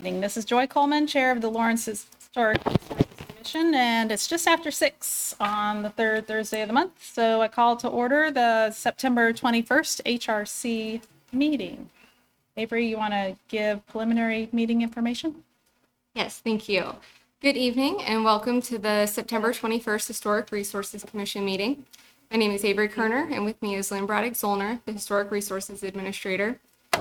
evening. This is Joy Coleman, Chair of the Lawrence Historic Commission, and it's just after six on the third Thursday of the month. So I call to order the September 21st HRC meeting. Avery, you want to give preliminary meeting information? Yes, thank you. Good evening and welcome to the September 21st Historic Resources Commission meeting. My name is Avery Kerner and with me is Lynn Braddock Zollner, the Historic Resources Administrator.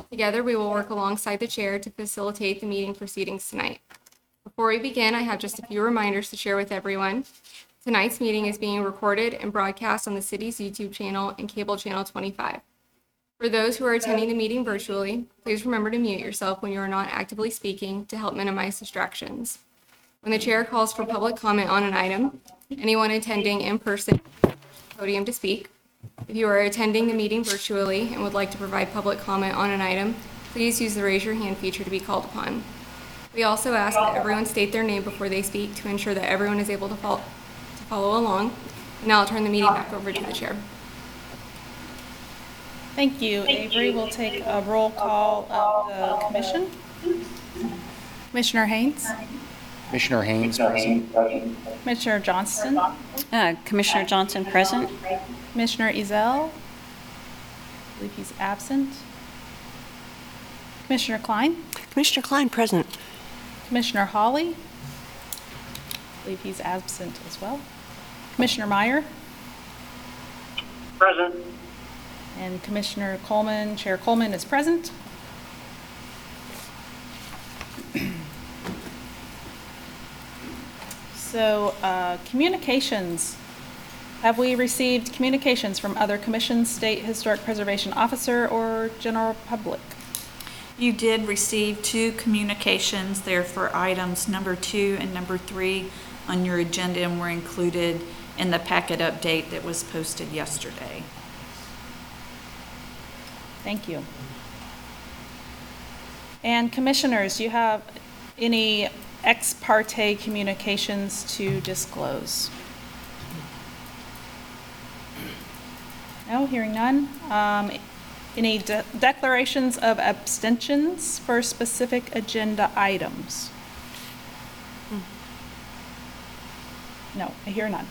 Together, we will work alongside the chair to facilitate the meeting proceedings tonight. Before we begin, I have just a few reminders to share with everyone. Tonight's meeting is being recorded and broadcast on the city's YouTube channel and cable channel 25. For those who are attending the meeting virtually, please remember to mute yourself when you are not actively speaking to help minimize distractions. When the chair calls for public comment on an item, anyone attending in person podium to speak. If you are attending the meeting virtually and would like to provide public comment on an item, please use the raise your hand feature to be called upon. We also ask that everyone state their name before they speak to ensure that everyone is able to fol- to follow along. Now I'll turn the meeting back over to the chair. Thank you. Avery will take a roll call of the commission. Commissioner Haynes, Commissioner Haynes, present. Commissioner Johnston, Uh, Commissioner Johnson present. Commissioner Ezell. I believe he's absent. Commissioner Klein, Commissioner Klein, present. Commissioner Hawley. I believe he's absent as well. Commissioner Meyer Present. and Commissioner Coleman, Chair Coleman is present. So, uh, communications. Have we received communications from other commissions, state historic preservation officer, or general public? You did receive two communications there for items number two and number three on your agenda and were included in the packet update that was posted yesterday. Thank you. And commissioners, do you have any ex parte communications to disclose? No, hearing none. Um, Any de- declarations of abstentions for specific agenda items? No, I hear none.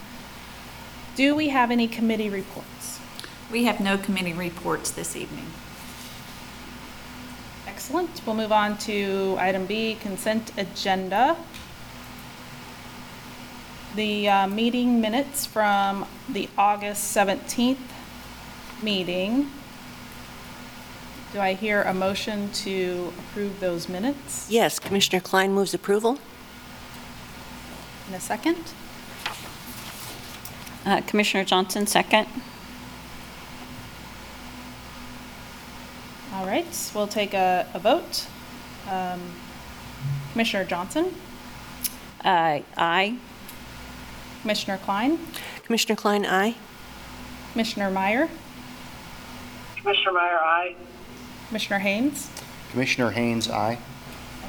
Do we have any committee reports? We have no committee reports this evening. Excellent. We'll move on to item B, consent agenda. The uh, meeting minutes from the August 17th meeting. Do I hear a motion to approve those minutes Yes, Commissioner Klein moves approval. in a second? Uh, Commissioner Johnson second. All right, we'll take a, a vote. Um, Commissioner Johnson, Uh, Aye. Commissioner Klein, Commissioner Klein, aye. Commissioner Meyer, Commissioner Meyer, aye. Commissioner Haynes. Commissioner Haynes, aye.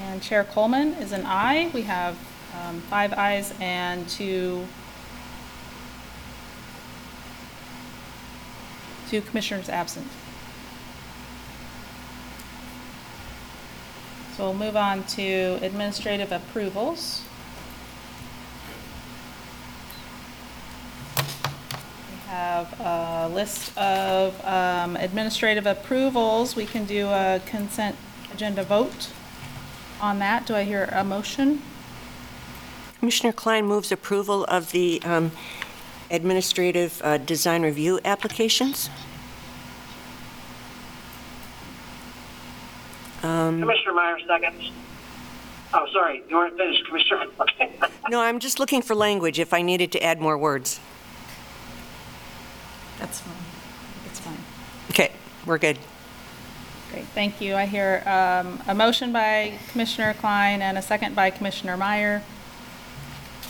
And Chair Coleman is an aye. We have um, five ayes and two, two commissioners absent. So we'll move on to administrative approvals. Have a list of um, administrative approvals. We can do a consent agenda vote on that. Do I hear a motion? Commissioner Klein moves approval of the um, administrative uh, design review applications. Um, Commissioner Meyer, seconds. Oh, sorry, you weren't finished, Commissioner. Okay. No, I'm just looking for language if I needed to add more words. That's fine. It's fine. Okay, we're good. Great, thank you. I hear um, a motion by Commissioner Klein and a second by Commissioner Meyer.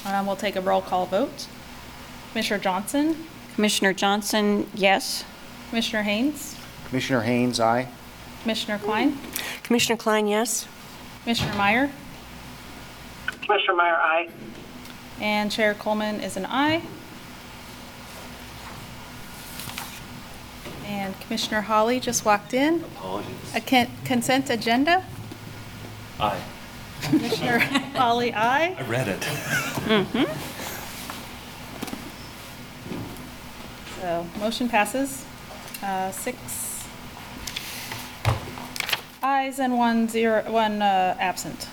Um, We'll take a roll call vote. Commissioner Johnson, Commissioner Johnson, yes. Commissioner Haynes, Commissioner Haynes, aye. Commissioner Klein, Commissioner Klein, yes. Commissioner Meyer, Commissioner Meyer, aye. and Chair Coleman is an aye. And Commissioner Hawley just walked in. Apologies. A con- consent agenda? Aye. Commissioner Hawley, aye. I read it. So motion passes, uh, six ayes and one zero, one uh, absent.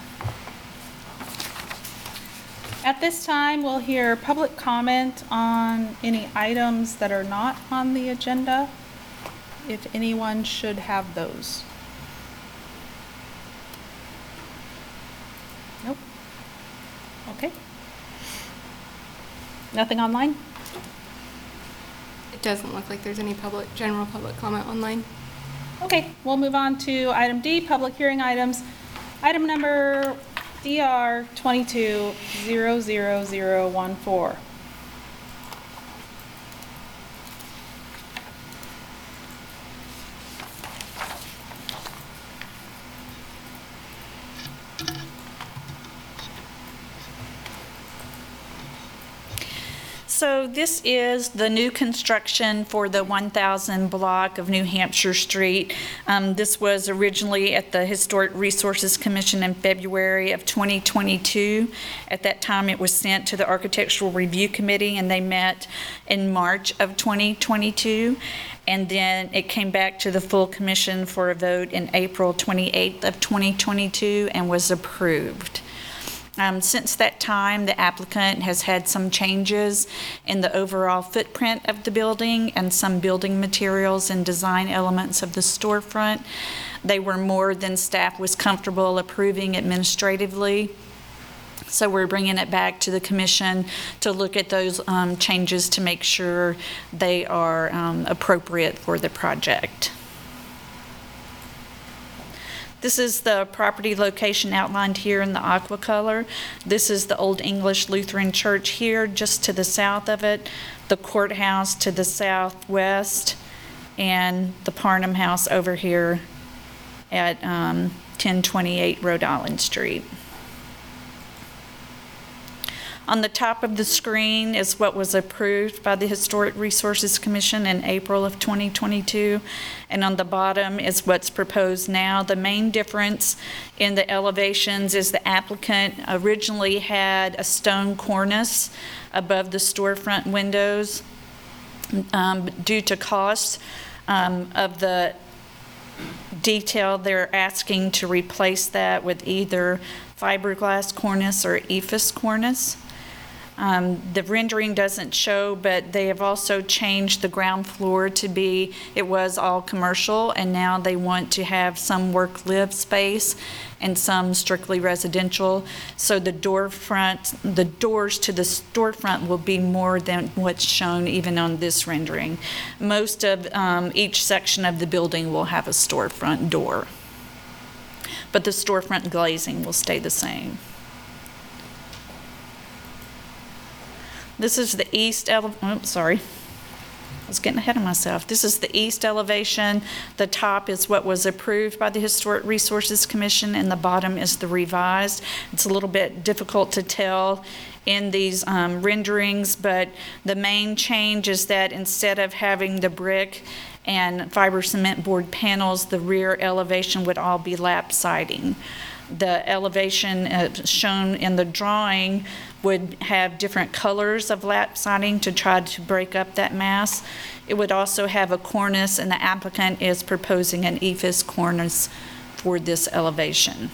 At this time, we'll hear public comment on any items that are not on the agenda, if anyone should have those. Nope. Okay. Nothing online? It doesn't look like there's any public, general public comment online. Okay, we'll move on to item D, public hearing items. Item number DR 22-00014. So this is the new construction for the 1,000 block of New Hampshire Street. Um, This was originally at the Historic Resources Commission in February of 2022. At that time, it was sent to the Architectural Review Committee, and they met in March of 2022. And then it came back to the full commission for a vote in April 28th of 2022 and was approved. Um, Since that time, the applicant has had some changes in the overall footprint of the building and some building materials and design elements of the storefront. They were more than staff was comfortable approving administratively. So we're bringing it back to the commission to look at those um, changes to make sure they are um, appropriate for the project. This is the property location outlined here in the aqua color. This is the Old English Lutheran Church here, just to the south of it, the courthouse to the southwest, and the Parnham House over here at um, 1028 Rhode Island Street. On the top of the screen is what was approved by the Historic Resources Commission in April of 2022, and on the bottom is what's proposed now. The main difference in the elevations is the applicant originally had a stone cornice above the storefront windows. Um, Due to cost um, of the detail, they're asking to replace that with either fiberglass cornice or EIFS cornice. Um, The rendering doesn't show, but they have also changed the ground floor to be, it was all commercial, and now they want to have some work-live space and some strictly residential. So the door front, the doors to the storefront will be more than what's shown even on this rendering. Most of um, each section of the building will have a storefront door. But the storefront glazing will stay the same. This is the east ele, oh, sorry. I was getting ahead of myself. This is the east elevation. The top is what was approved by the Historic Resources Commission, and the bottom is the revised. It's a little bit difficult to tell in these um, renderings, but the main change is that instead of having the brick and fiber cement board panels, the rear elevation would all be lap siding. The elevation uh, shown in the drawing would have different colors of lap siding to try to break up that mass. It would also have a cornice, and the applicant is proposing an EIFS cornice for this elevation.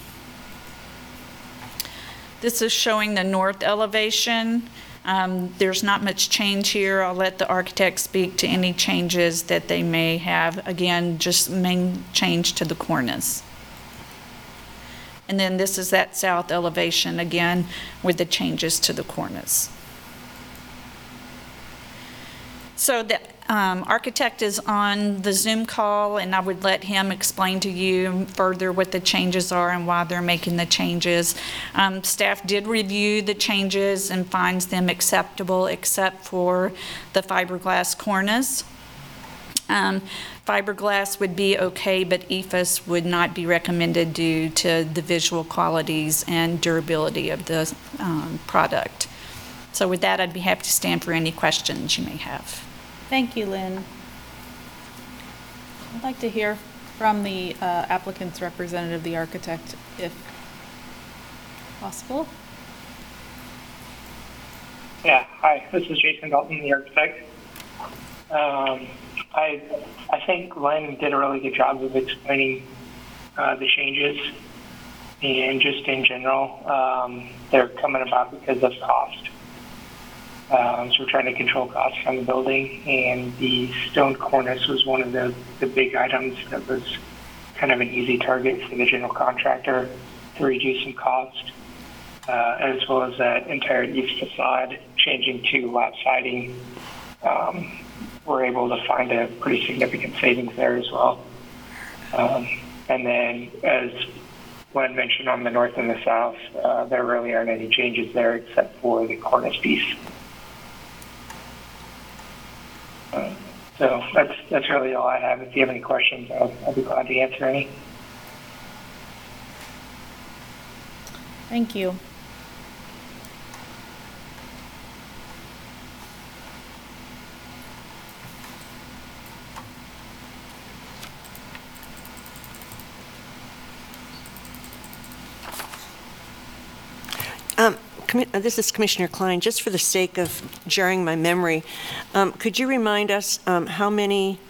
This is showing the north elevation. Um, There's not much change here. I'll let the architect speak to any changes that they may have. Again, just main change to the cornice. And then this is that south elevation again with the changes to the cornice. So the um, architect is on the Zoom call, and I would let him explain to you further what the changes are and why they're making the changes. Um, Staff did review the changes and finds them acceptable, except for the fiberglass cornice. Um, Fiberglass would be okay, but EIFS would not be recommended due to the visual qualities and durability of the um, product. So with that, I'd be happy to stand for any questions you may have. Thank you, Lynn. I'd like to hear from the uh, applicant's representative, the architect, if possible. Yeah, hi, this is Jason Dalton, the architect. Um, I, I think Lynn did a really good job of explaining uh, the changes, and just in general, um, they're coming about because of cost. Um, so we're trying to control costs on the building, and the stone cornice was one of the, the big items that was kind of an easy target for the general contractor to reduce some cost uh, as well as that entire east facade changing to lap siding. Um, we're able to find a pretty significant savings there as well. Um, and then, as Lynn mentioned on the north and the south, uh, there really aren't any changes there except for the cornice piece. Uh, so that's that's really all I have. If you have any questions, I'll, I'll be glad to answer any. Thank you. Um, Uh, This is Commissioner Klein. Just for the sake of jarring my memory, um, could you remind us um, how many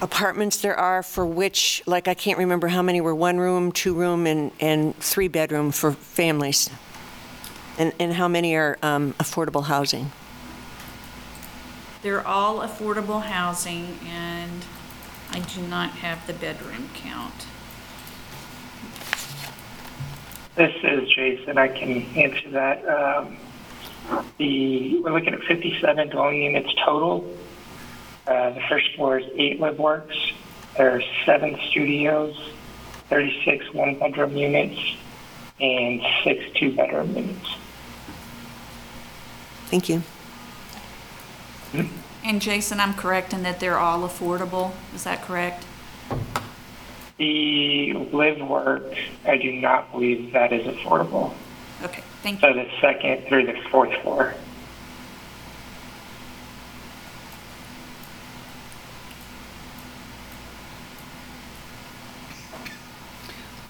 apartments there are for which, like, I can't remember how many were one-room, two-room, and and three-bedroom for families? And and how many are um, affordable housing? They're all affordable housing, and I do not have the bedroom count. This is Jason. I can answer that. Um, the we're looking at 57 dwelling units total. Uh, the first floor is eight LiveWorks. There are seven studios, 36 one-bedroom units, and six two-bedroom units. Thank you. And Jason, I'm correct in that they're all affordable, is that correct? The live work, I do not believe that is affordable. Okay, thank you. So the second through the fourth floor.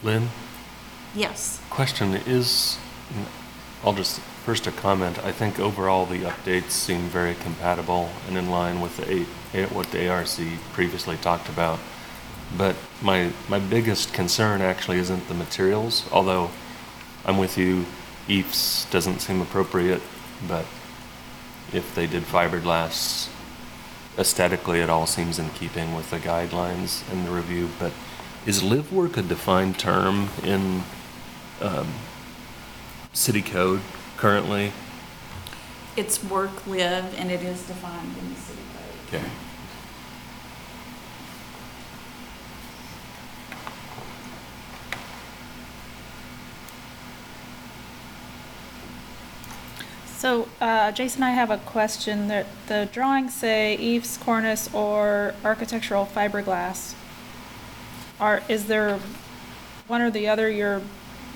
Lynn, Yes. question is, I'll just, first a comment. I think overall the updates seem very compatible and in line with the, A- A- what the ARC previously talked about. But my, my biggest concern actually isn't the materials, although I'm with you, EIFS doesn't seem appropriate, but if they did fiberglass, aesthetically it all seems in keeping with the guidelines and the review, but is live work a defined term in um, city code currently? It's work, live, and it is defined in the city code. Okay. So, uh, Jason, I have a question. The, the drawings say EIFS, cornice, or architectural fiberglass. Are, is there one or the other you're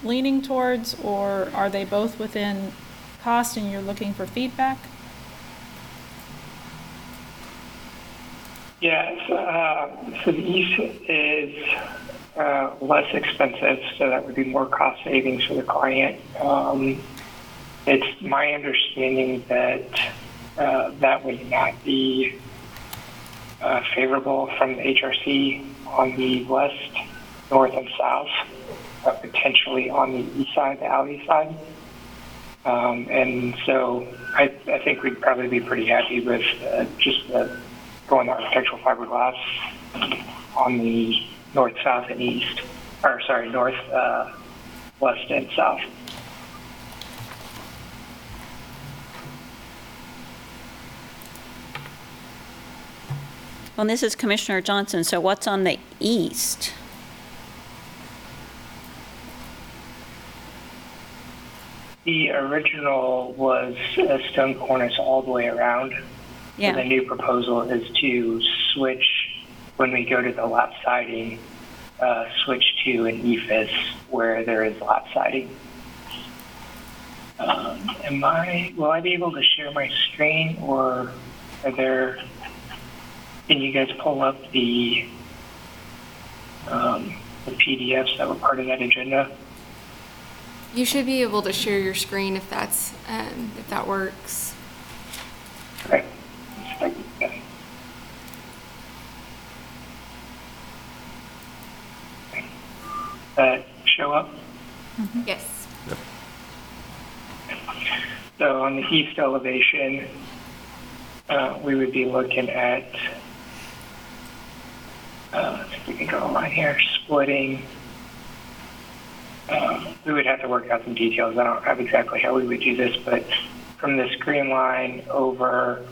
leaning towards, or are they both within cost and you're looking for feedback? Yes, uh, so the EIFS is uh, less expensive, so that would be more cost savings for the client. Um, it's my understanding that uh, that would not be uh, favorable from the HRC on the west, north, and south, uh, potentially on the east side, the alley side. Um, and so I, I think we'd probably be pretty happy with uh, just the going architectural fiberglass on the north, south, and east, or sorry, north, uh, west, and south. Well, this is Commissioner Johnson, so what's on the east? The original was a stone cornice all the way around. So the new proposal is to switch, when we go to the lap siding, uh, switch to an EIFS where there is lap siding. Um, am I, will I be able to share my screen or are there, can you guys pull up the, um, the PDFs that were part of that agenda? You should be able to share your screen if that's, um, if that works. Okay. Let's see if I can get it. That show up? Yes. So on the east elevation, uh, we would be looking at, uh, if we can go online here, splitting. Um, we would have to work out some details. I don't have exactly how we would do this, but from this green line over,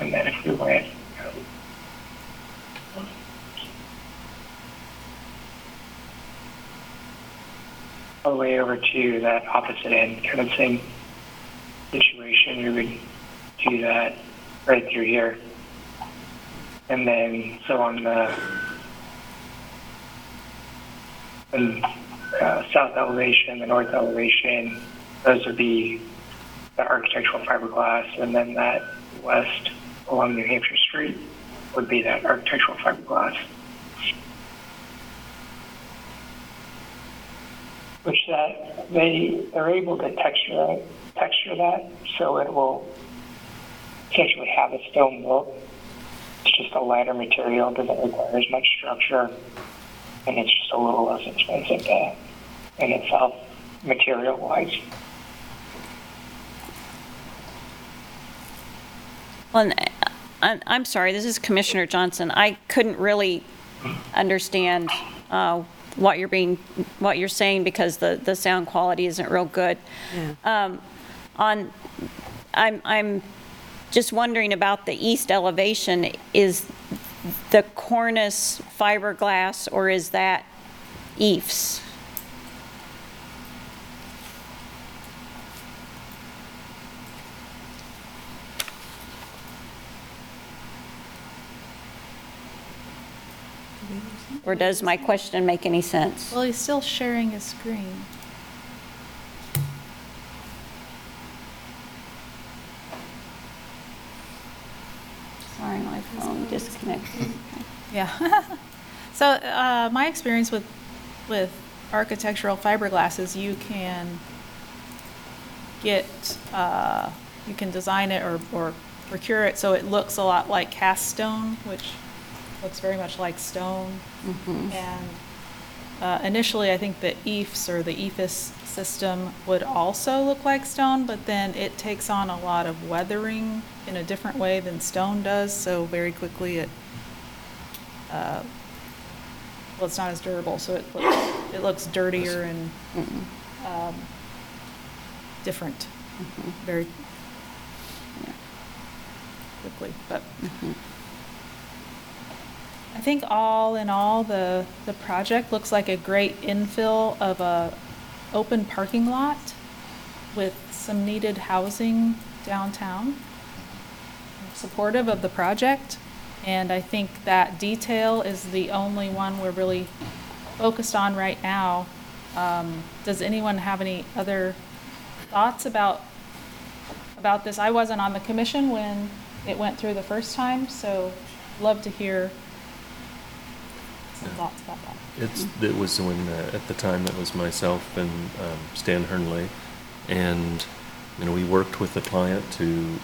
and then if we went, all the way over to that opposite end, kind of same situation, we would do that right through here. And then, so on the the, uh, south elevation, the north elevation, those would be the architectural fiberglass, and then that west along New Hampshire Street would be that architectural fiberglass. which that they they're able to texture texture that so it will essentially have a stone look. It's just a lighter material, doesn't require as much structure, and it's just a little less expensive to, in itself, material wise. Well, and, uh, I'm, I'm sorry, this is Commissioner Johnson. I couldn't really understand uh, what you're being, what you're saying because the, the sound quality isn't real good. Um, On, I'm, I'm just wondering about the east elevation. Is the cornice fiberglass or is that EIFS? Or does my question make any sense? Well, he's still sharing his screen. Sorry, my phone disconnected. Yeah. so uh, my experience with with architectural fiberglass is you can get uh, you can design it or, or procure it so it looks a lot like cast stone, which looks very much like stone. And uh, initially, I think the EIFS or the EIFS system would also look like stone, but then it takes on a lot of weathering in a different way than stone does. So very quickly, it uh, well, it's not as durable, so it looks, it looks dirtier and um, different, very yeah, quickly. But I think all in all, the, the project looks like a great infill of a open parking lot with some needed housing downtown. I'm Supportive of the project, and I think that detail is the only one we're really focused on right now. Um, Does anyone have any other thoughts about, about this? I wasn't on the commission when it went through the first time, so love to hear some thoughts about that. It's, it was when, uh, at the time, it was myself and um, Stan Hernly. And, you know, we worked with the client to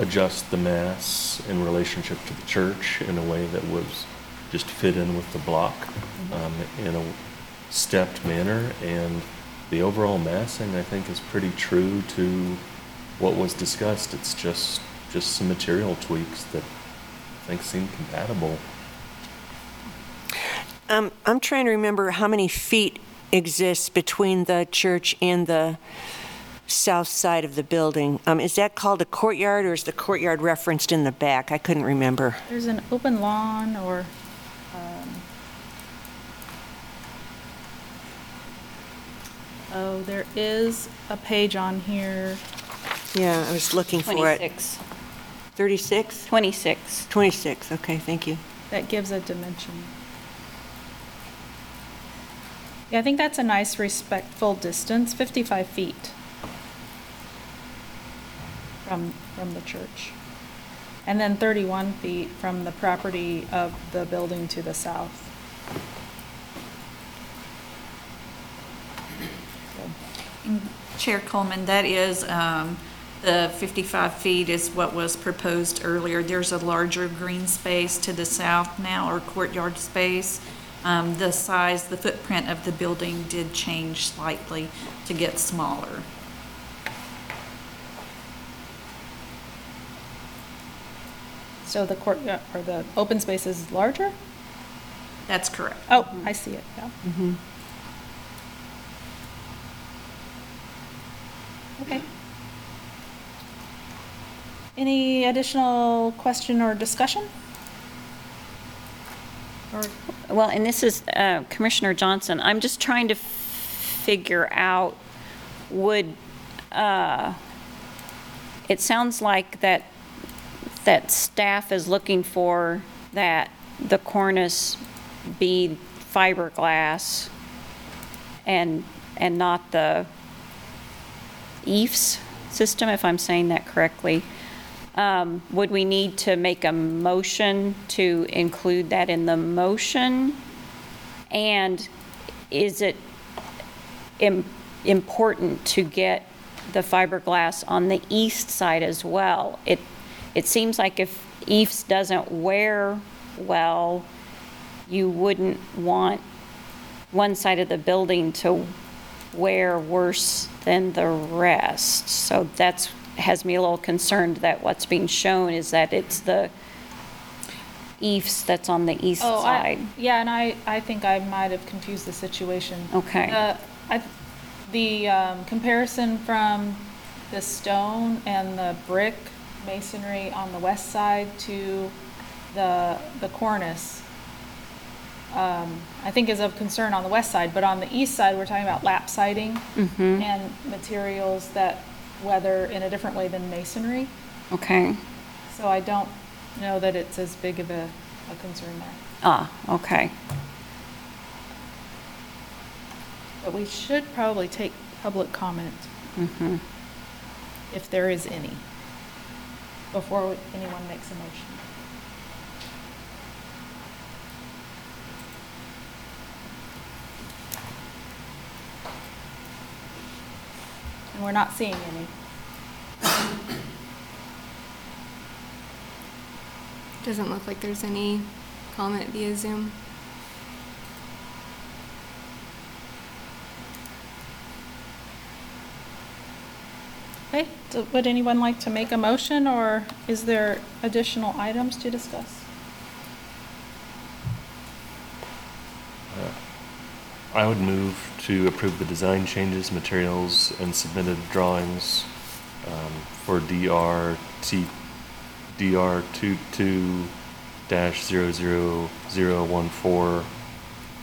adjust the mass in relationship to the church in a way that was, just fit in with the block um, in a stepped manner. And the overall massing, I think, is pretty true to what was discussed. It's just, just some material tweaks that I think seem compatible. Um, I'm trying to remember how many feet exists between the church and the south side of the building. Um, is that called a courtyard or is the courtyard referenced in the back? I couldn't remember. There's an open lawn or, um, oh, there is a page on here. Yeah, I was looking for it. 26. 36? 26. 26, okay, thank you. that gives a dimension. Yeah, I think that's a nice respectful distance, 55 feet from, from the church. And then 31 feet from the property of the building to the south. Chair Coleman, that is, um, the 55 feet is what was proposed earlier. There's a larger green space to the south now, or courtyard space. Um, The size, the footprint of the building did change slightly to get smaller. So the court, uh, or the open space is larger? That's correct. Oh, I see it, yeah. Okay. Any additional question or discussion? Or, Well, and this is uh, Commissioner Johnson, I'm just trying to f- figure out, would, uh, it sounds like that, that staff is looking for that the cornice be fiberglass and, and not the EIFS system, if I'm saying that correctly. Um, Would we need to make a motion to include that in the motion? And is it im- important to get the fiberglass on the east side as well? It, it seems like if EIFS doesn't wear well, you wouldn't want one side of the building to wear worse than the rest. So that's, has me a little concerned that what's being shown is that it's the EIFS that's on the east oh, I, side. yeah, and I, I think I might have confused the situation. Okay. Uh, I, the um, comparison from the stone and the brick masonry on the west side to the, the cornice, um, I think is of concern on the west side, but on the east side, we're talking about lap siding and materials that weather in a different way than masonry. Okay. So I don't know that it's as big of a, a concern there. Ah, okay. But we should probably take public comment. If there is any, before anyone makes a motion. And we're not seeing any. Doesn't look like there's any comment via Zoom. Okay, would anyone like to make a motion, or is there additional items to discuss? I would move to approve the design changes, materials, and submitted drawings um, for DR T, DR two-two dash zero zero zero one four,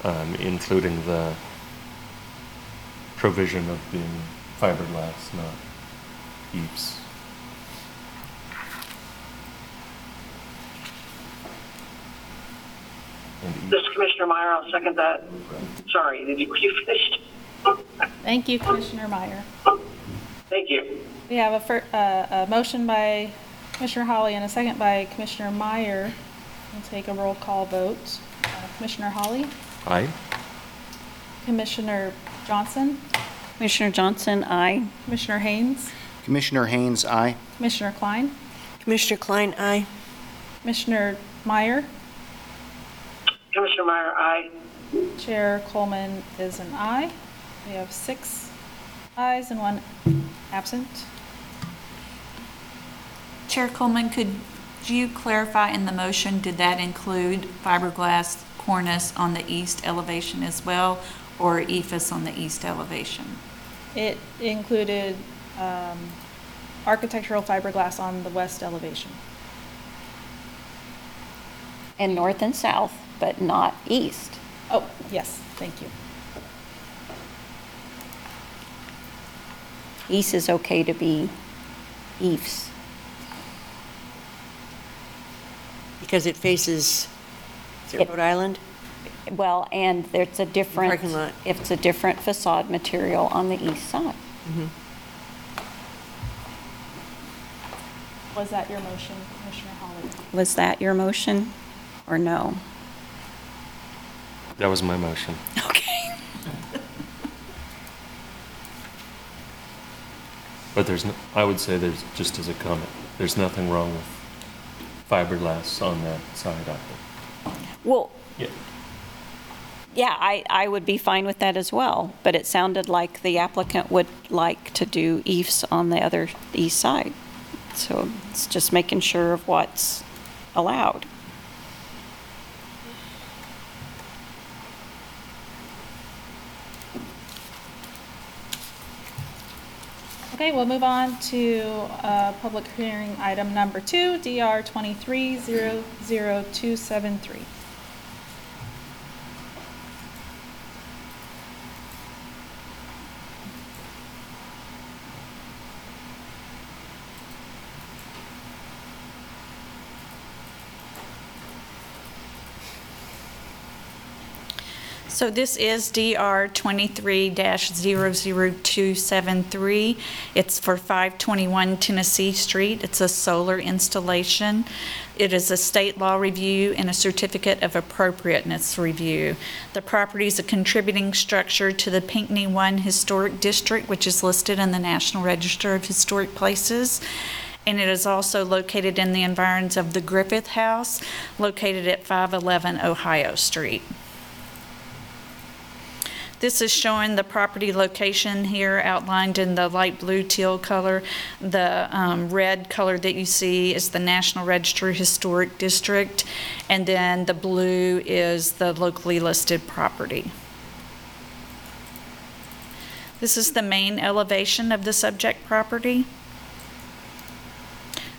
um, including the provision of being fiberglass, not EIFS. And E This is Commissioner Meyer. I'll second that. Sorry, did you, were you finished? Thank you, Commissioner Meyer. Thank you. We have a fir, uh, a motion by Commissioner Hawley and a second by Commissioner Meyer. We'll take a roll call vote. Uh, Commissioner Hawley, Aye? Commissioner Johnson, Commissioner Johnson, aye. Commissioner Haynes, Commissioner Haynes, aye. Commissioner Klein, Commissioner Klein, aye. Commissioner Meyer, Commissioner Meyer, aye. Chair Coleman is an aye. We have six ayes and one absent. Chair Coleman, could you clarify in the motion, did that include fiberglass cornice on the east elevation as well, or E EIFS on the east elevation? It included um, architectural fiberglass on the west elevation. And north and south, but not east. Oh, yes, thank you. East is okay to be EIFS. Because it faces, is it It- Rhode Island? Well, and there's a different, Parking lot. it's a different facade material on the east side. Was that your motion, Commissioner Hawley? Was that your motion or no? That was my motion. Okay. But there's, no- I would say there's, just as a comment, there's nothing wrong with fiberglass on that side of it. Well, Yeah. yeah, I, I would be fine with that as well, but it sounded like the applicant would like to do EIFS on the other east side. So it's just making sure of what's allowed. Okay, we'll move on to uh, public hearing item number two, DR 23-00273. So this is DR 23-00273. It's for 521 Tennessee Street. It's a solar installation. It is a state law review and a certificate of appropriateness review. The property is a contributing structure to the Pinckney One Historic District, which is listed in the National Register of Historic Places and it is also located in the environs of the Griffith House, located at 511 Ohio Street. This is showing the property location here outlined in the light blue teal color. The um, red color that you see is the National Register Historic District, and then the blue is the locally listed property. This is the main elevation of the subject property.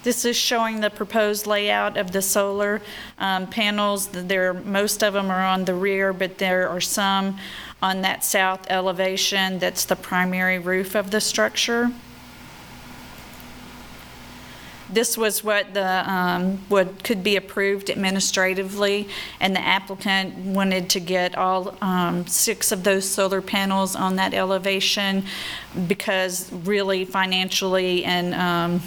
This is showing the proposed layout of the solar um, panels. There, most of them are on the rear, but there are some on that south elevation that's the primary roof of the structure. This was what the, um, what could be approved administratively, and the applicant wanted to get all um, six of those solar panels on that elevation because really financially and um,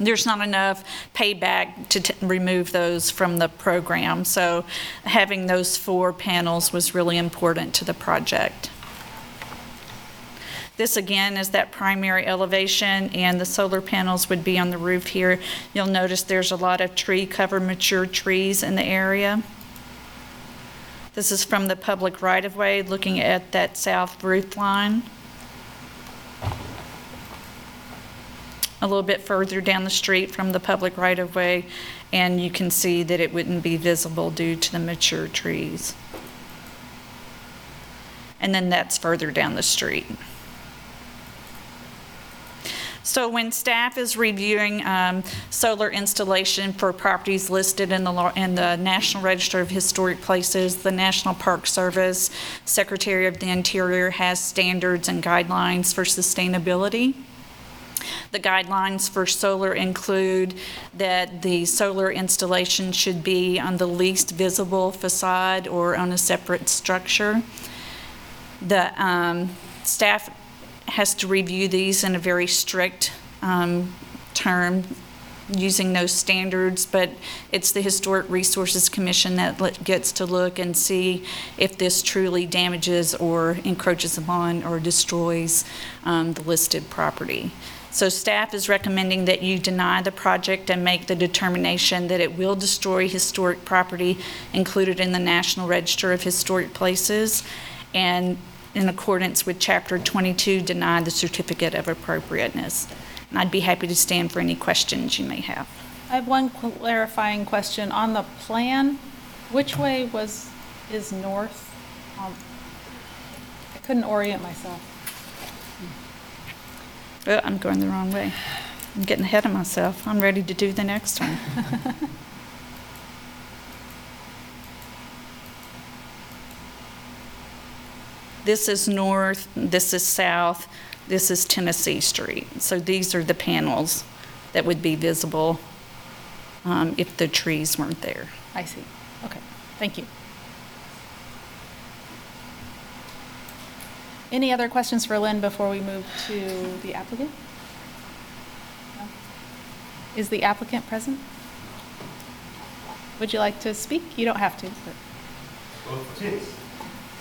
there's not enough payback to t- remove those from the program. So having those four panels was really important to the project. This again is that primary elevation and the solar panels would be on the roof here. You'll notice there's a lot of tree cover, mature trees in the area. This is from the public right-of-way, looking at that south roof line. A little bit further down the street from the public right-of-way, and you can see that it wouldn't be visible due to the mature trees. And then that's further down the street. So when staff is reviewing um, solar installation for properties listed in the, in the National Register of Historic Places, the National Park Service, Secretary of the Interior has standards and guidelines for sustainability. The guidelines for solar include that the solar installation should be on the least visible facade or on a separate structure. The um, staff has to review these in a very strict um, term, using those standards, but it's the Historic Resources Commission that gets to look and see if this truly damages or encroaches upon or destroys um, the listed property. So staff is recommending that you deny the project and make the determination that it will destroy historic property included in the National Register of Historic Places, and in accordance with Chapter 22, deny the certificate of appropriateness. And I'd be happy to stand for any questions you may have. I have one clarifying question. On the plan, which way was, is north? Um, I couldn't orient myself. Oh, I'm going the wrong way. I'm getting ahead of myself. I'm ready to do the next one. This is north, this is south, this is Tennessee Street. So these are the panels that would be visible um, if the trees weren't there. I see. Okay, thank you. Any other questions for Lynn before we move to the applicant? Is the applicant present? Would you like to speak? You don't have to, but.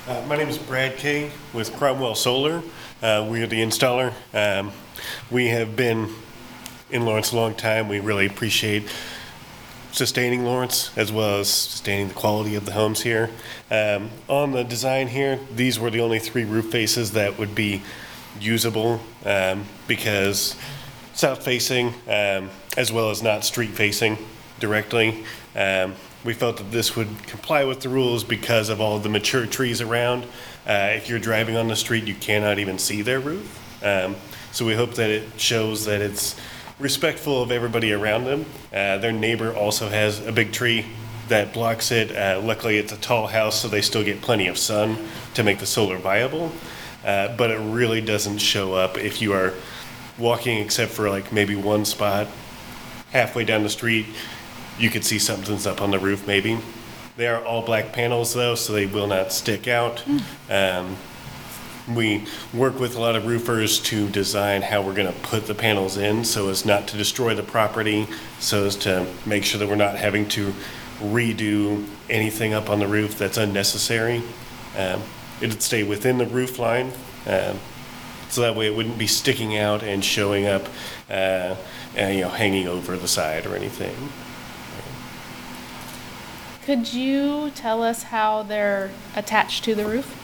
Uh, My name is Brad King with Cromwell Solar. Uh, We are the installer. Um, We have been in Lawrence a long time. We really appreciate sustaining Lawrence as well as sustaining the quality of the homes here. Um, On the design here, these were the only three roof faces that would be usable um, because south facing um, as well as not street facing directly. Um, we felt that this would comply with the rules because of all the mature trees around. Uh, if you're driving on the street, you cannot even see their roof. Um, so we hope that it shows that it's respectful of everybody around them. Uh, their neighbor also has a big tree that blocks it. Uh, luckily, it's a tall house, so they still get plenty of sun to make the solar viable. Uh, but it really doesn't show up if you are walking, except for like maybe one spot halfway down the street. You could see something's up on the roof, maybe. They are all black panels, though, so they will not stick out. Um, we work with a lot of roofers to design how we're going to put the panels in so as not to destroy the property, so as to make sure that we're not having to redo anything up on the roof that's unnecessary. Um, it'd stay within the roof line, um, so that way it wouldn't be sticking out and showing up, uh, and, you know, hanging over the side or anything. Could you tell us how they're attached to the roof?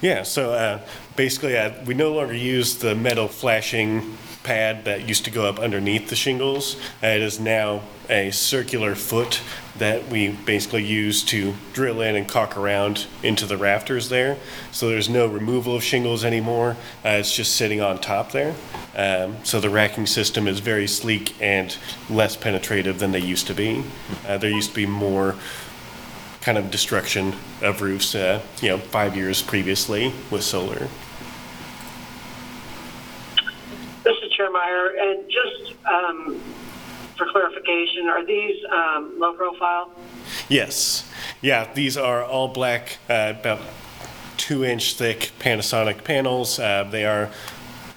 Yeah, so uh, basically, uh, we no longer use the metal flashing pad that used to go up underneath the shingles. Uh, it is now a circular foot that we basically use to drill in and caulk around into the rafters there. So there's no removal of shingles anymore. Uh, it's just sitting on top there. Um, so the racking system is very sleek and less penetrative than they used to be. Uh, there used to be more kind of destruction of roofs, uh, you know, five years previously with solar. This is Chair Meyer, and just um, for clarification, are these um, low profile? Yes, yeah, these are all black, uh, about two inch thick Panasonic panels. Uh, they are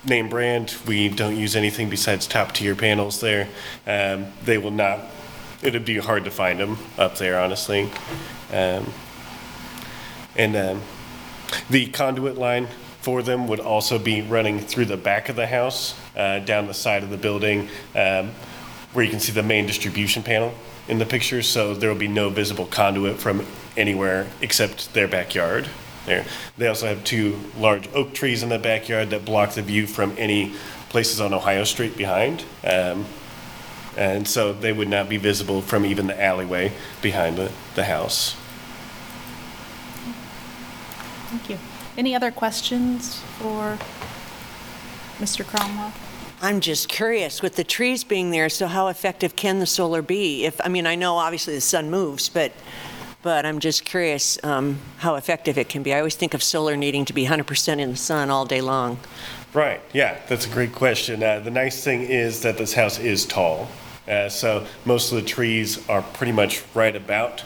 name brand. We don't use anything besides top tier panels there. Um, they will not. It'd be hard to find them up there, honestly. Um, and um, the conduit line for them would also be running through the back of the house, uh, down the side of the building, um, where you can see the main distribution panel in the picture. So there will be no visible conduit from anywhere except their backyard. There. They also have two large oak trees in the backyard that block the view from any places on Ohio Street behind. Um, and so they would not be visible from even the alleyway behind the, the house. Thank you. Any other questions for Mr. Cromwell? I'm just curious, with the trees being there, so how effective can the solar be? If, I mean, I know obviously the sun moves, but, but I'm just curious um, how effective it can be. I always think of solar needing to be 100% in the sun all day long. Right, yeah, that's a great question. Uh, the nice thing is that this house is tall. Uh, so most of the trees are pretty much right about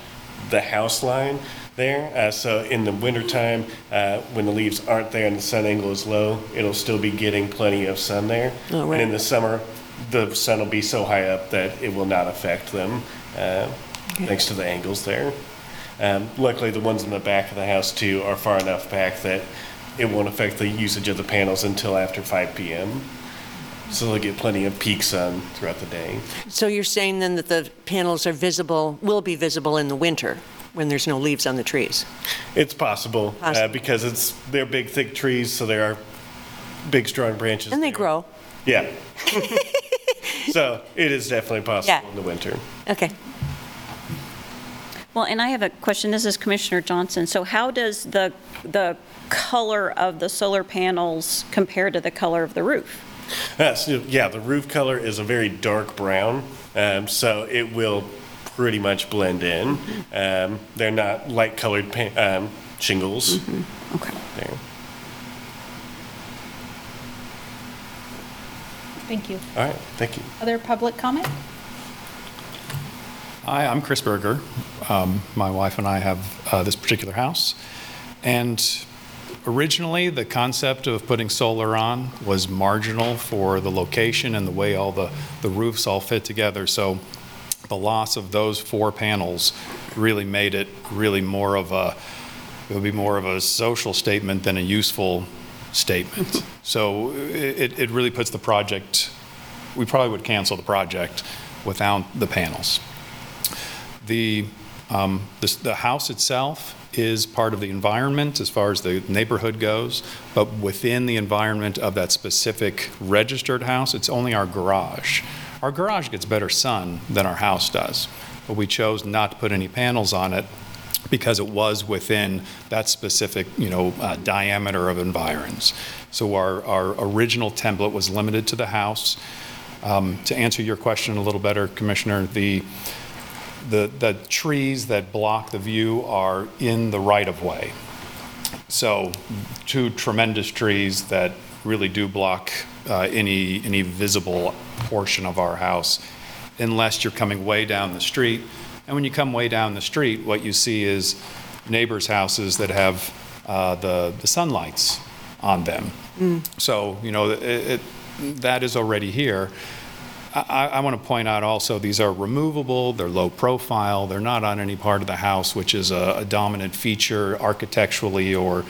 the house line there. Uh, so in the wintertime, uh, when the leaves aren't there and the sun angle is low, it'll still be getting plenty of sun there. Oh, right. And in the summer, the sun will be so high up that it will not affect them, uh, thanks to the angles there. Um, luckily, the ones in the back of the house too are far enough back that it won't affect the usage of the panels until after 5 p.m. So they'll get plenty of peak sun throughout the day. So you're saying then that the panels are visible, will be visible in the winter, when there's no leaves on the trees? It's possible, uh, Possible. because it's they're big, thick trees, so there are big, strong branches. And they there. grow. Yeah. so it is definitely possible Yeah. in the winter. Okay. Well, and I have a question. This is Commissioner Johnson. So how does the, the color of the solar panels compare to the color of the roof? Uh, so, yeah, the roof color is a very dark brown, um, so it will pretty much blend in. Um, they're not light colored pa- um, shingles. Okay. There. Thank you. All right, thank you. Other public comment? Hi, I'm Chris Berger. Um, my wife and I have uh, this particular house. And originally, the concept of putting solar on was marginal for the location and the way all the, the roofs all fit together. So the loss of those four panels really made it really more of a It would be more of a social statement than a useful statement. So it, it really puts the project, we probably would cancel the project without the panels. The, um, the, the house itself is part of the environment as far as the neighborhood goes, but within the environment of that specific registered house, it's only our garage. Our garage gets better sun than our house does, but we chose not to put any panels on it because it was within that specific, you know, uh, diameter of environs. So our, our original template was limited to the house. Um, To answer your question a little better, Commissioner, the, the, the trees that block the view are in the right-of-way. So two tremendous trees that really do block uh, any, any visible portion of our house unless you're coming way down the street. And when you come way down the street, what you see is neighbors' houses that have uh, the, the sunlights on them. So, you know, it, it, that is already here. I, I want to point out also, these are removable, they're low profile, they're not on any part of the house, which is a, a dominant feature architecturally or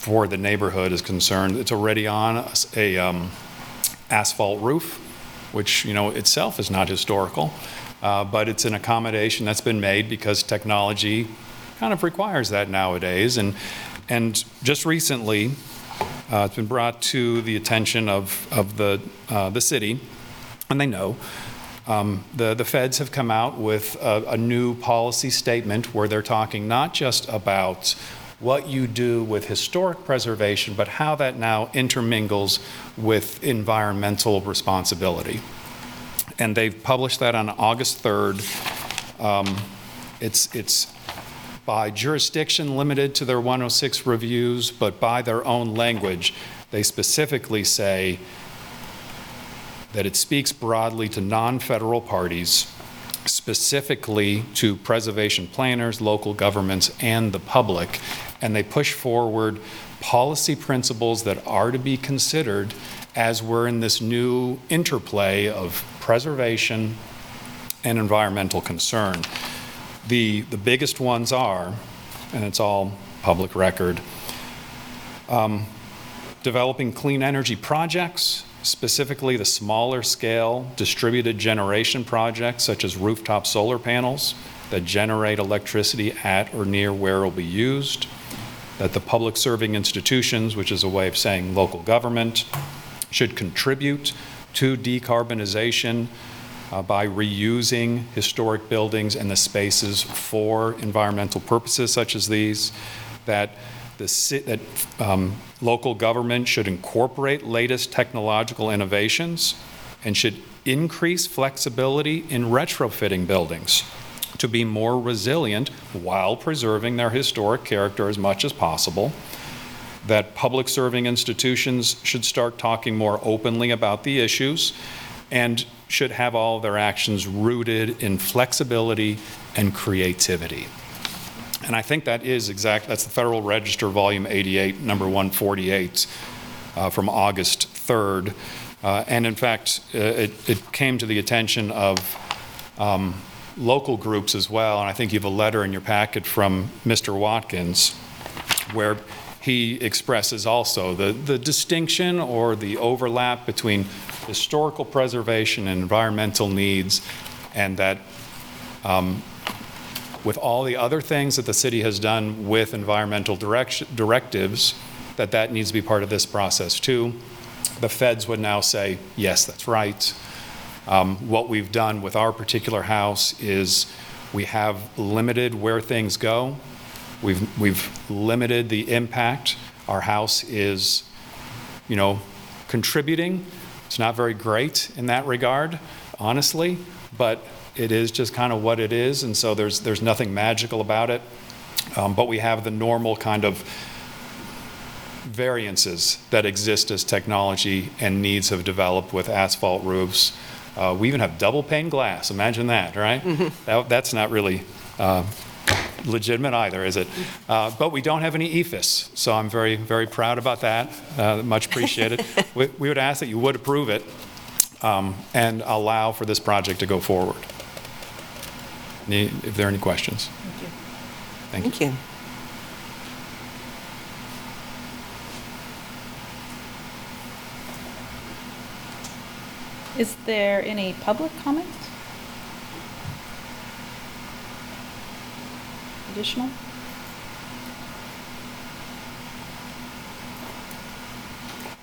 for the neighborhood is concerned. It's already on a um, asphalt roof, which, you know, itself is not historical, uh, but it's an accommodation that's been made because technology kind of requires that nowadays. And, and just recently, uh, it's been brought to the attention of, of the, uh, the city, and they know, um, the, the feds have come out with a, a new policy statement where they're talking not just about what you do with historic preservation, but how that now intermingles with environmental responsibility. And they've published that on August 3rd. Um, It's, it's by jurisdiction limited to their 106 reviews, but by their own language, they specifically say that it speaks broadly to non-federal parties, specifically to preservation planners, local governments, and the public, and they push forward policy principles that are to be considered as we're in this new interplay of preservation and environmental concern. The, the biggest ones are, and it's all public record, um, developing clean energy projects, specifically the smaller scale distributed generation projects such as rooftop solar panels that generate electricity at or near where it will be used, that the public serving institutions, which is a way of saying local government, should contribute to decarbonization uh, by reusing historic buildings and the spaces for environmental purposes such as these, that the, that um, local government should incorporate latest technological innovations and should increase flexibility in retrofitting buildings to be more resilient while preserving their historic character as much as possible that public serving institutions should start talking more openly about the issues and should have all their actions rooted in flexibility and creativity. And I think that is exact, that's the Federal Register, Volume 88, Number 148, uh, from August 3rd. Uh, And in fact, uh, it it came to the attention of um, local groups as well, and I think you have a letter in your packet from Mr. Watkins, where he expresses also the, the distinction or the overlap between historical preservation and environmental needs, and that um, with all the other things that the city has done with environmental direction, directives, that that needs to be part of this process too. The feds would now say, yes, that's right. Um, What we've done with our particular house is we have limited where things go. We've, we've limited the impact. Our house is, you know, contributing. It's not very great in that regard, honestly, but it is just kind of what it is, and so there's, there's nothing magical about it. Um, But we have the normal kind of variances that exist as technology and needs have developed with asphalt roofs. Uh, We even have double pane glass, imagine that, right? That- That's not really uh, legitimate either, is it? Uh, But we don't have any E EIFS, so I'm very, very proud about that, Uh, much appreciated. We we would ask that you would approve it um, and allow for this project to go forward. Any- If there are any questions? Thank you. Thank you. Is there any public comment? Additional?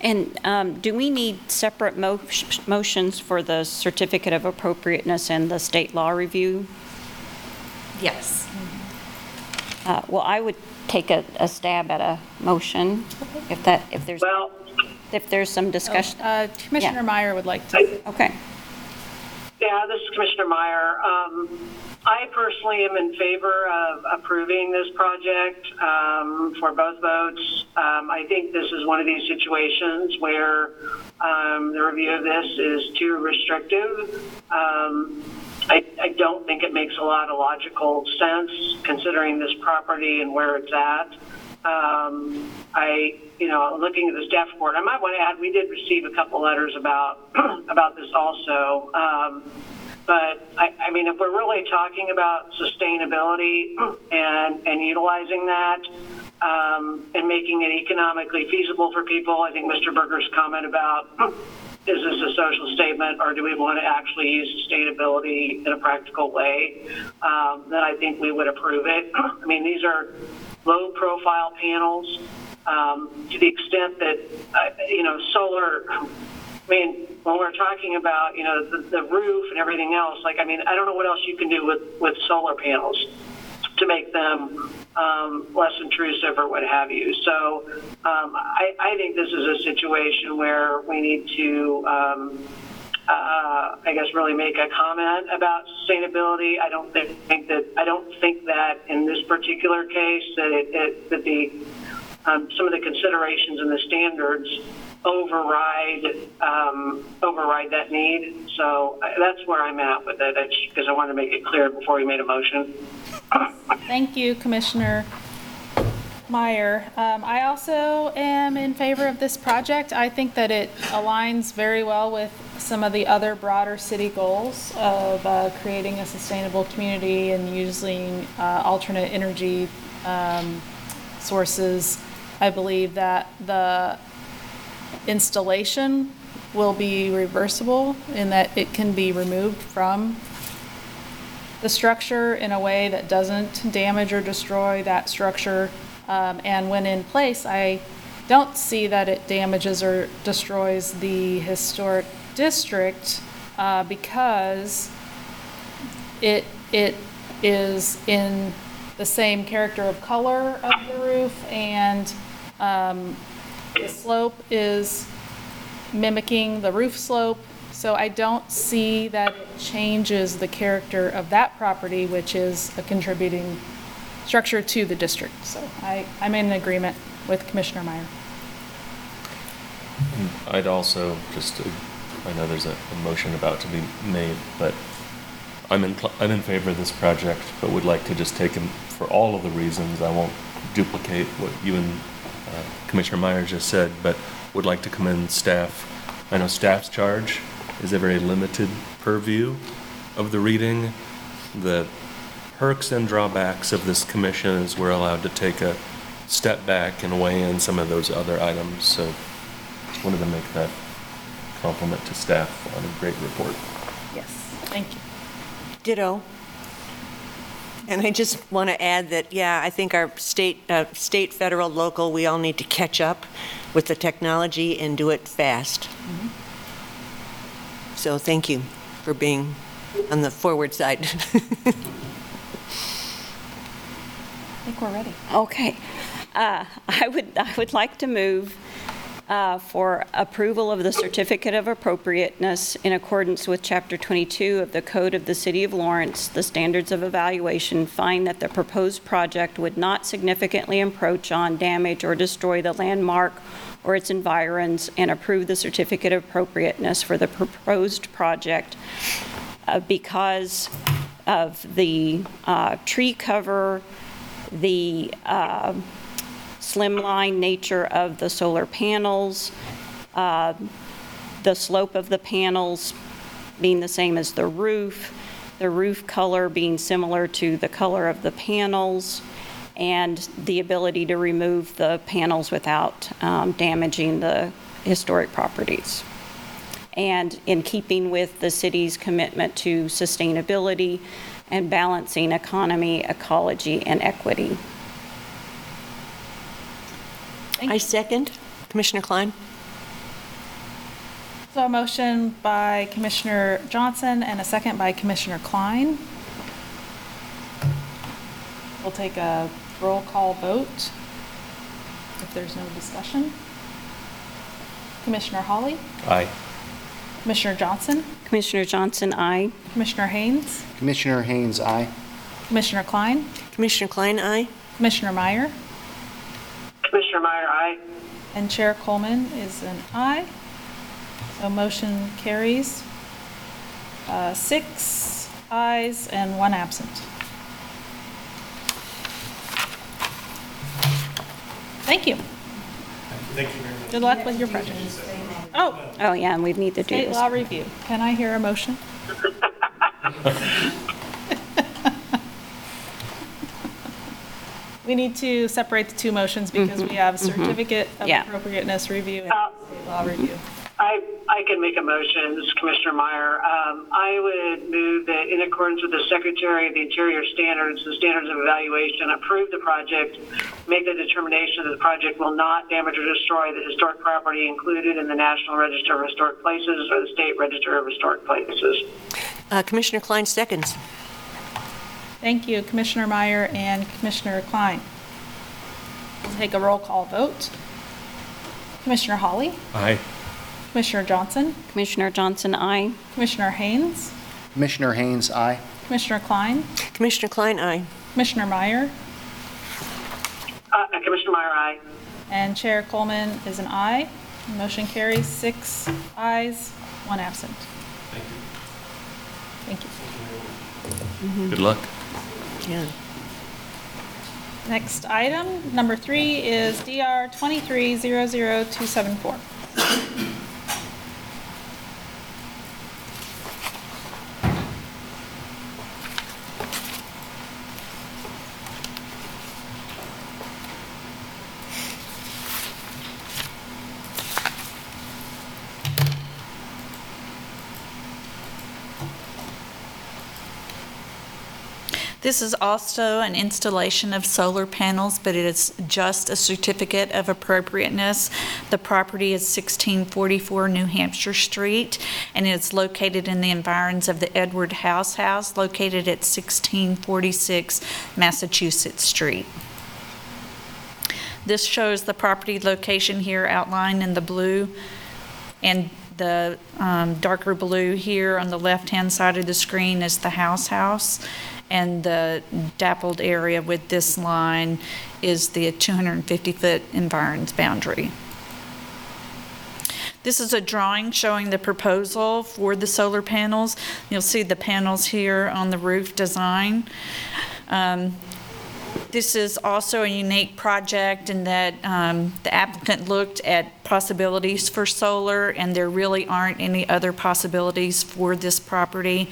And um, do we need separate mo- motions for the certificate of appropriateness and the state law review? Yes. Uh, Well, I would take a a stab at a motion if that, if there's, Well, if there's some discussion. Uh, Commissioner Yeah. Meyer would like to. Okay. yeah, this is Commissioner Meyer. Um, I personally am in favor of approving this project um, for both votes. Um, I think this is one of these situations where um, the review of this is too restrictive. Um, I, I don't think it makes a lot of logical sense considering this property and where it's at. Um, I, you know, looking at the staff report, I might want to add, we did receive a couple letters about, about this also. Um, but I, I mean, if we're really talking about sustainability and, and utilizing that, um, and making it economically feasible for people, I think Mr. Berger's comment about, is this a social statement or do we want to actually use sustainability in a practical way? Um, then I think we would approve it. I mean, these are low profile panels. Um, to the extent that, uh, you know, solar, I mean, when we're talking about, you know, the, the roof and everything else, like, I mean, I don't know what else you can do with, with solar panels to make them um, less intrusive or what have you. So um, I, I think this is a situation where we need to, um, uh, I guess, really make a comment about sustainability. I don't think, think that I don't think that in this particular case that it, it that the um, some of the considerations and the standards override um, override that need. So uh, that's where I'm at with it. Because I wanted to make it clear before we made a motion. Thank you, Commissioner Meyer. Um, I also am in favor of this project. I think that it aligns very well with some of the other broader city goals of uh, creating a sustainable community and using uh, alternate energy um, sources. I believe that the installation will be reversible in that it can be removed from the structure in a way that doesn't damage or destroy that structure. Um, and when in place, I don't see that it damages or destroys the historic district uh, because it it is in the same character of color of the roof and um, the slope is mimicking the roof slope. So I don't see that it changes the character of that property, which is a contributing structure to the district. So I, I'm in agreement with Commissioner Meyer. I'd also, just, I know there's a, a motion about to be made, but I'm in, I'm in favor of this project, but would like to just take him for all of the reasons. I won't duplicate what you and uh, Commissioner Meyer just said, but would like to commend staff. I know staff's charge is a very limited purview of the reading. The perks and drawbacks of this commission is we're allowed to take a step back and weigh in some of those other items. So just wanted to make that compliment to staff on a great report. Yes, thank you. Ditto. And I just want to add that, yeah, I think our state, uh, state, federal, local, we all need to catch up with the technology and do it fast. So thank you for being on the forward side. Think we're ready. Okay. Uh, I would, I would like to move uh, for approval of the certificate of appropriateness in accordance with Chapter 22 of the Code of the City of Lawrence, the standards of evaluation find that the proposed project would not significantly encroach on, damage, or destroy the landmark or its environs, and approve the certificate of appropriateness for the proposed project uh, because of the uh, tree cover, the uh, slimline nature of the solar panels, uh, the slope of the panels being the same as the roof, the roof color being similar to the color of the panels, and the ability to remove the panels without um, damaging the historic properties. and in keeping with the city's commitment to sustainability and balancing economy, ecology, and equity. I second. Commissioner Klein? So a motion by Commissioner Johnson and a second by Commissioner Klein. We'll take a roll call vote if there's no discussion. Commissioner Hawley, Aye. Commissioner Johnson, Commissioner Johnson, aye. Commissioner Haynes, Commissioner Haynes, aye. Commissioner Klein, Commissioner Klein, aye. Commissioner Meyer, Commissioner Meyer, aye. and Chair Coleman is an aye. So motion carries. Uh, Six ayes and one absent. Thank you. Thank you very much. Good luck with your project. Oh, Oh, yeah, and we need to do state this. law review. Can I hear a motion? We need to separate the two motions because we have certificate of Yeah. appropriateness review and Uh, state law review. I, I can make a motion, this is Commissioner Meyer. Um, I would move that in accordance with the Secretary of the Interior standards, the standards of evaluation, approve the project, make the determination that the project will not damage or destroy the historic property included in the National Register of Historic Places or the State Register of Historic Places. Uh, Commissioner Klein seconds. Thank you, Commissioner Meyer and Commissioner Klein. We'll take a roll call vote. Commissioner Hawley, Aye. Commissioner Johnson, Commissioner Johnson, aye. Commissioner Haynes, Commissioner Haynes, aye. Commissioner Klein, Commissioner Klein, aye. Commissioner Meyer, Uh, Commissioner Meyer, aye. and Chair Coleman is an aye. Motion carries six ayes, one absent. Thank you. Thank you. Good luck. Yeah. Next item, number three, is DR 2300274. This is also an installation of solar panels, but it is just a certificate of appropriateness. The property is 1644 New Hampshire Street, and it's located in the environs of the Edward House House, located at 1646 Massachusetts Street. This shows the property location here outlined in the blue, and the um, darker blue here on the left-hand side of the screen is the house house, and the dappled area with this line is the 250-foot environs boundary. This is a drawing showing the proposal for the solar panels. You'll see the panels here on the roof design. Um, This is also a unique project in that um, the applicant looked at possibilities for solar, and there really aren't any other possibilities for this property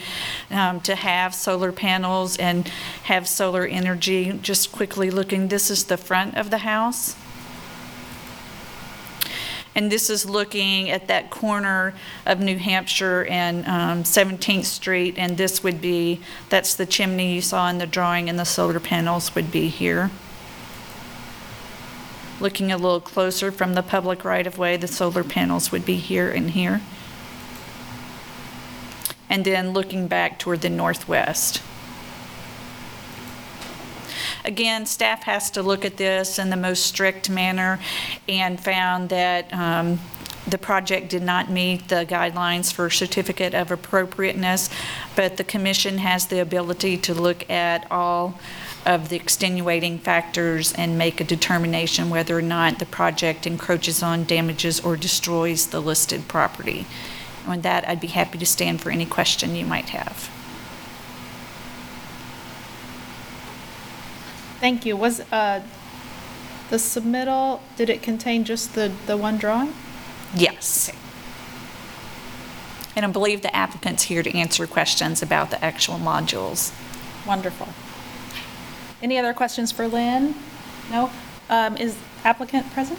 um, to have solar panels and have solar energy. Just quickly looking, this is the front of the house. And this is looking at that corner of New Hampshire and um, 17th Street, and this would be, that's the chimney you saw in the drawing, and the solar panels would be here. Looking a little closer from the public right-of-way, the solar panels would be here and here. And then looking back toward the northwest. Again, staff has to look at this in the most strict manner and found that um, the project did not meet the guidelines for certificate of appropriateness, but the commission has the ability to look at all of the extenuating factors and make a determination whether or not the project encroaches on, damages, or destroys the listed property. With that, I'd be happy to stand for any question you might have. Thank you. Was, uh, the submittal, did it contain just the, the one drawing? Yes. And I believe the applicant's here to answer questions about the actual modules. Wonderful. Any other questions for Lynn? No? Um, is applicant present?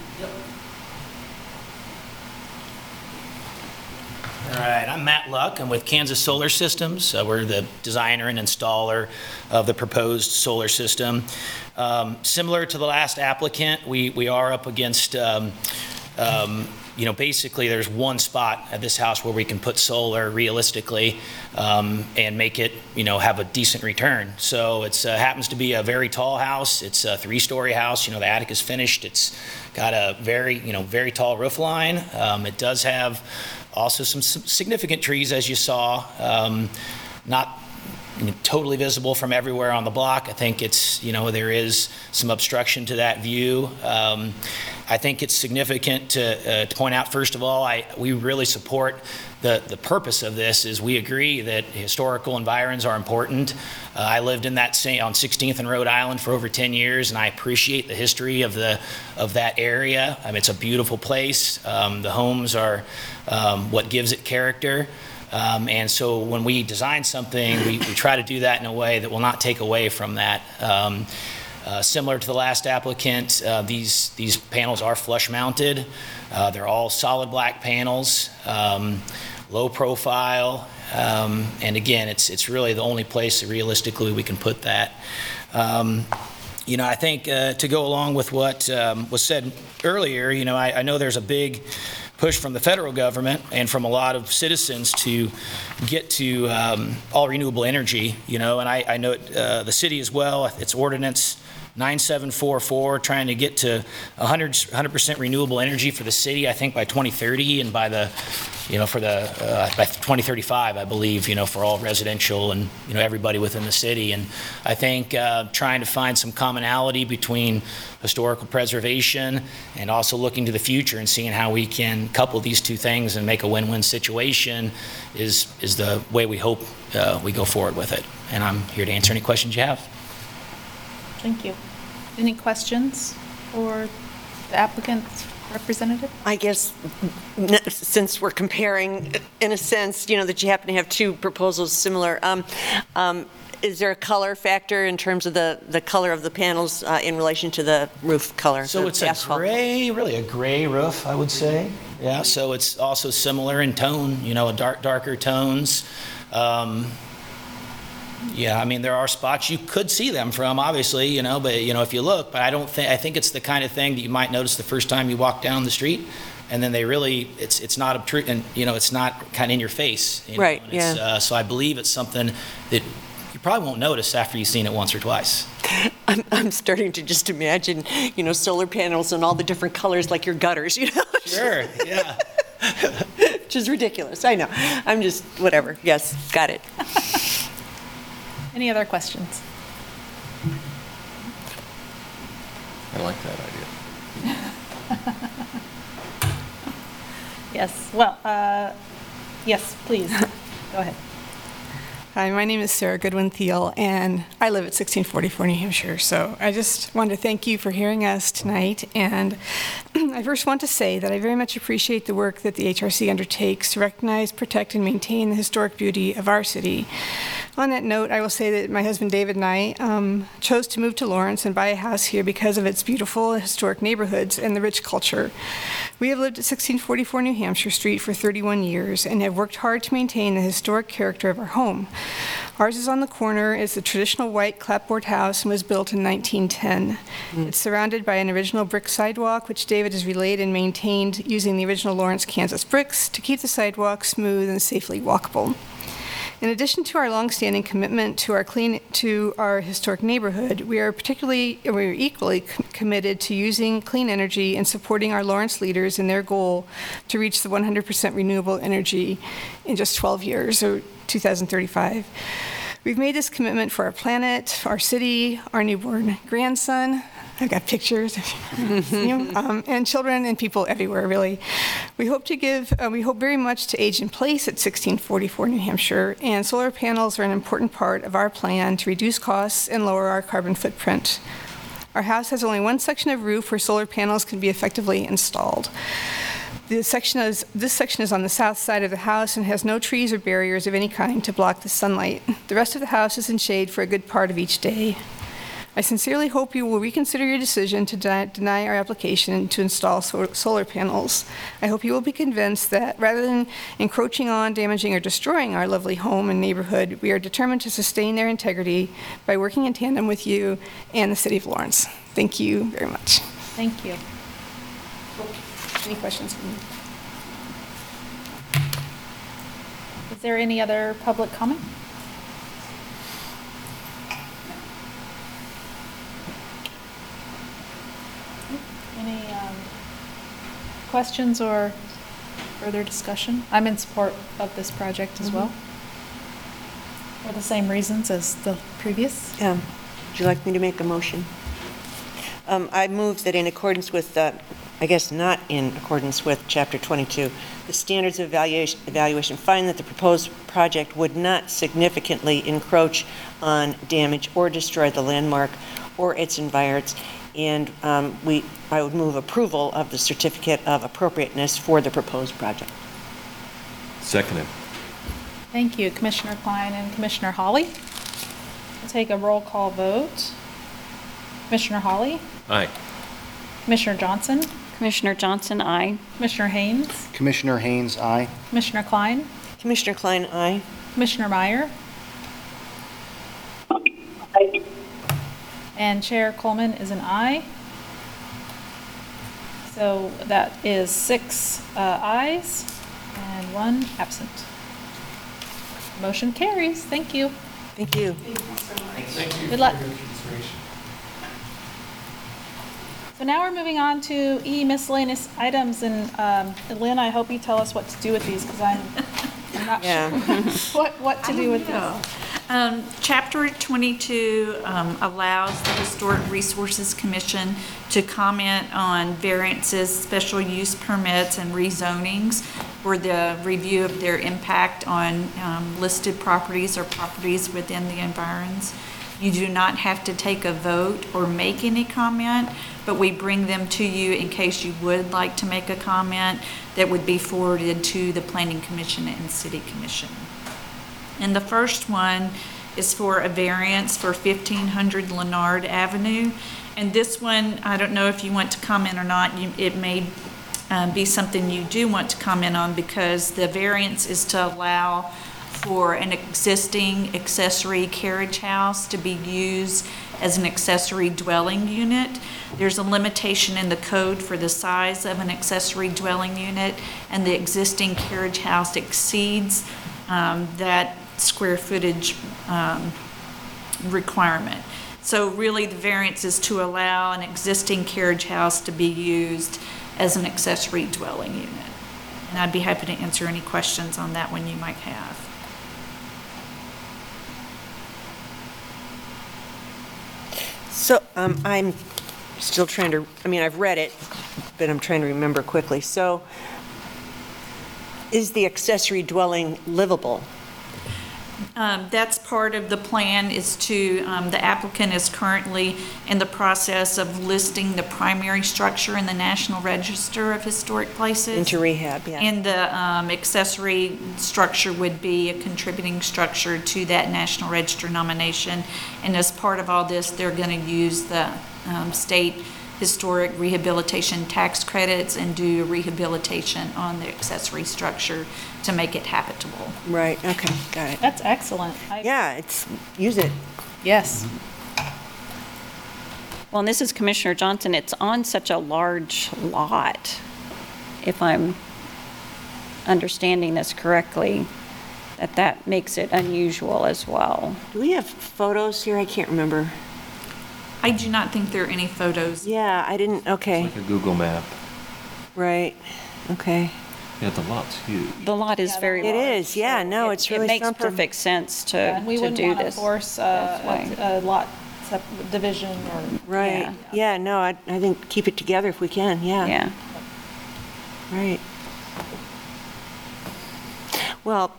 All right, I'm Matt Luck. I'm with Kansas Solar Systems. Uh, We're the designer and installer of the proposed solar system. Um, Similar to the last applicant, we we are up against, um, um, you know, basically, there's one spot at this house where we can put solar realistically um, and make it, you know, have a decent return. So it uh, happens to be a very tall house. It's a three-story house. You know, the attic is finished. It's got a very, you know, very tall roof line. Um, It does have also some significant trees, as you saw. Um, Not totally visible from everywhere on the block. I think it's, you know, there is some obstruction to that view. Um, I think it's significant to, uh, to point out, first of all, I, we really support the, the purpose of this is we agree that historical environs are important. Uh, I lived in that same, on 16th and Rhode Island for over 10 years, and I appreciate the history of the, of that area. I mean, it's a beautiful place. Um, the homes are um, what gives it character. Um, and so when we design something, we, we try to do that in a way that will not take away from that. Uh, similar to the last applicant, uh, these, these panels are flush mounted. Uh, they're all solid black panels, um, low profile. Um, and again, it's, it's really the only place that realistically we can put that. Um, you know, I think uh, to go along with what um, was said earlier, you know, I, I know there's a big push from the federal government and from a lot of citizens to get to um, all renewable energy, you know, and I, I know it, uh, the city as well, it's ordinance 9744, trying to get to 100, 100% renewable energy for the city, I think by 2030, and by the, you know, for the, uh, by 2035, I believe, you know, for all residential and, you know, everybody within the city. And I think uh, trying to find some commonality between historical preservation and also looking to the future and seeing how we can couple these two things and make a win-win situation is, is the way we hope uh, we go forward with it. And I'm here to answer any questions you have. Thank you. Any questions for the applicant's representative? I guess, n- since we're comparing, in a sense, you know, that you happen to have two proposals similar, um, um, is there a color factor in terms of the, the color of the panels uh, in relation to the roof color? So the it's a asphalt? gray, really a gray roof, I would say. Yeah, so it's also similar in tone, you know, a dark, darker tones. Um, yeah, I mean, there are spots you could see them from, obviously, you know, but, you know, if you look, but I don't think, I think it's the kind of thing that you might notice the first time you walk down the street, and then they really, it's, it's not obtrusive, and, you know, it's not kind of in your face. you know, Right, it's, yeah. uh, So I believe it's something that you probably won't notice after you've seen it once or twice. I'm, I'm starting to just imagine, you know, solar panels and all the different colors like your gutters, you know? Sure, yeah. Which is ridiculous, I know. I'm just, whatever, yes, got it. Any other questions? I like that idea. Yes, well, uh, yes, please, go ahead. Hi, my name is Sarah Goodwin Thiel, and I live at 1644 New Hampshire. So I just wanted to thank you for hearing us tonight. And I first want to say that I very much appreciate the work that the HRC undertakes to recognize, protect, and maintain the historic beauty of our city. On that note, I will say that my husband David and I um, chose to move to Lawrence and buy a house here because of its beautiful historic neighborhoods and the rich culture. We have lived at 1644 New Hampshire Street for 31 years and have worked hard to maintain the historic character of our home. Ours is on the corner, is the traditional white clapboard house and was built in 1910. It's surrounded by an original brick sidewalk, which David has relayed and maintained using the original Lawrence, Kansas bricks to keep the sidewalk smooth and safely walkable. In addition to our longstanding commitment to our clean to our historic neighborhood, we are particularly we are equally com- committed to using clean energy and supporting our Lawrence leaders in their goal to reach the 100% renewable energy in just 12 years or 2035. We've made this commitment for our planet, our city, our newborn grandson. I've got pictures, um, and children and people everywhere, really. We hope to give, uh, we hope very much to age in place at 1644 New Hampshire, and solar panels are an important part of our plan to reduce costs and lower our carbon footprint. Our house has only one section of roof where solar panels can be effectively installed. Section is, this section is on the south side of the house and has no trees or barriers of any kind to block the sunlight. The rest of the house is in shade for a good part of each day. I sincerely hope you will reconsider your decision to de- deny our application to install so- solar panels. I hope you will be convinced that rather than encroaching on, damaging, or destroying our lovely home and neighborhood, we are determined to sustain their integrity by working in tandem with you and the City of Lawrence. Thank you very much. Thank you. Any questions from me? Is there any other public comment? Any um, questions or further discussion? I'm in support of this project as well. For the same reasons as the previous. Um, Would you like me to make a motion? Um, I move that in accordance with, uh, I guess not in accordance with Chapter 22, the standards of evaluation, evaluation find that the proposed project would not significantly encroach on, damage, or destroy the landmark or its environs, and um, we, I would move approval of the certificate of appropriateness for the proposed project. Seconded. Thank you, Commissioner Klein and Commissioner Hawley. We'll take a roll call vote. Commissioner Hawley, Aye. Commissioner Johnson, Commissioner Johnson, aye. Commissioner Haynes, Commissioner Haynes, aye. Commissioner Klein, Commissioner Klein, aye. Commissioner Meyer, and Chair Coleman is an aye. So that is six uh, ayes and one absent. Motion carries. Thank you. Thank you. Thank you. Good luck. So now we're moving on to E miscellaneous items, and um, Lynn, I hope you tell us what to do with these, because I'm, I'm not Yeah. sure what, what to do with this. Um, Chapter 22 um, allows the Historic Resources Commission to comment on variances, special use permits, and rezonings for the review of their impact on um, listed properties or properties within the environs. You do not have to take a vote or make any comment, but we bring them to you in case you would like to make a comment that would be forwarded to the Planning Commission and City Commission. And the first one is for a variance for 1500 Leonard Avenue. And this one, I don't know if you want to comment or not, You- it may um, be something you do want to comment on because the variance is to allow for an existing accessory carriage house to be used as an accessory dwelling unit. There's a limitation in the code for the size of an accessory dwelling unit, and the existing carriage house exceeds um, that square footage um, requirement. So really, the variance is to allow an existing carriage house to be used as an accessory dwelling unit. And I'd be happy to answer any questions on that one you might have. So um, I'm still trying to, I mean, I've read it, but I'm trying to remember quickly. So is the accessory dwelling livable? Um, That's part of the plan is to, um, the applicant is currently in the process of listing the primary structure in the National Register of Historic Places. Into rehab, yeah. And the um, accessory structure would be a contributing structure to that National Register nomination. And as part of all this, they're going to use the um, state historic rehabilitation tax credits and do rehabilitation on the accessory structure to make it habitable. Right, okay, got it. That's excellent. I- Yeah, it's, use it. Yes. Well, and this is Commissioner Johnson, it's on such a large lot, if I'm understanding this correctly, that that makes it unusual as well. Do we have photos here? I can't remember. I do not think there are any photos. Yeah, I didn't, okay, Like a Google map. right, okay. Yeah, the lot's huge. The lot is very It large. is, yeah, no, It- it's really It makes something. perfect sense to, And we to wouldn't do want to this. force That's uh, why. a a lot sep- division or. Right, Yeah. yeah, no, I, I think keep it together if we can, yeah. Yeah. Right. Well,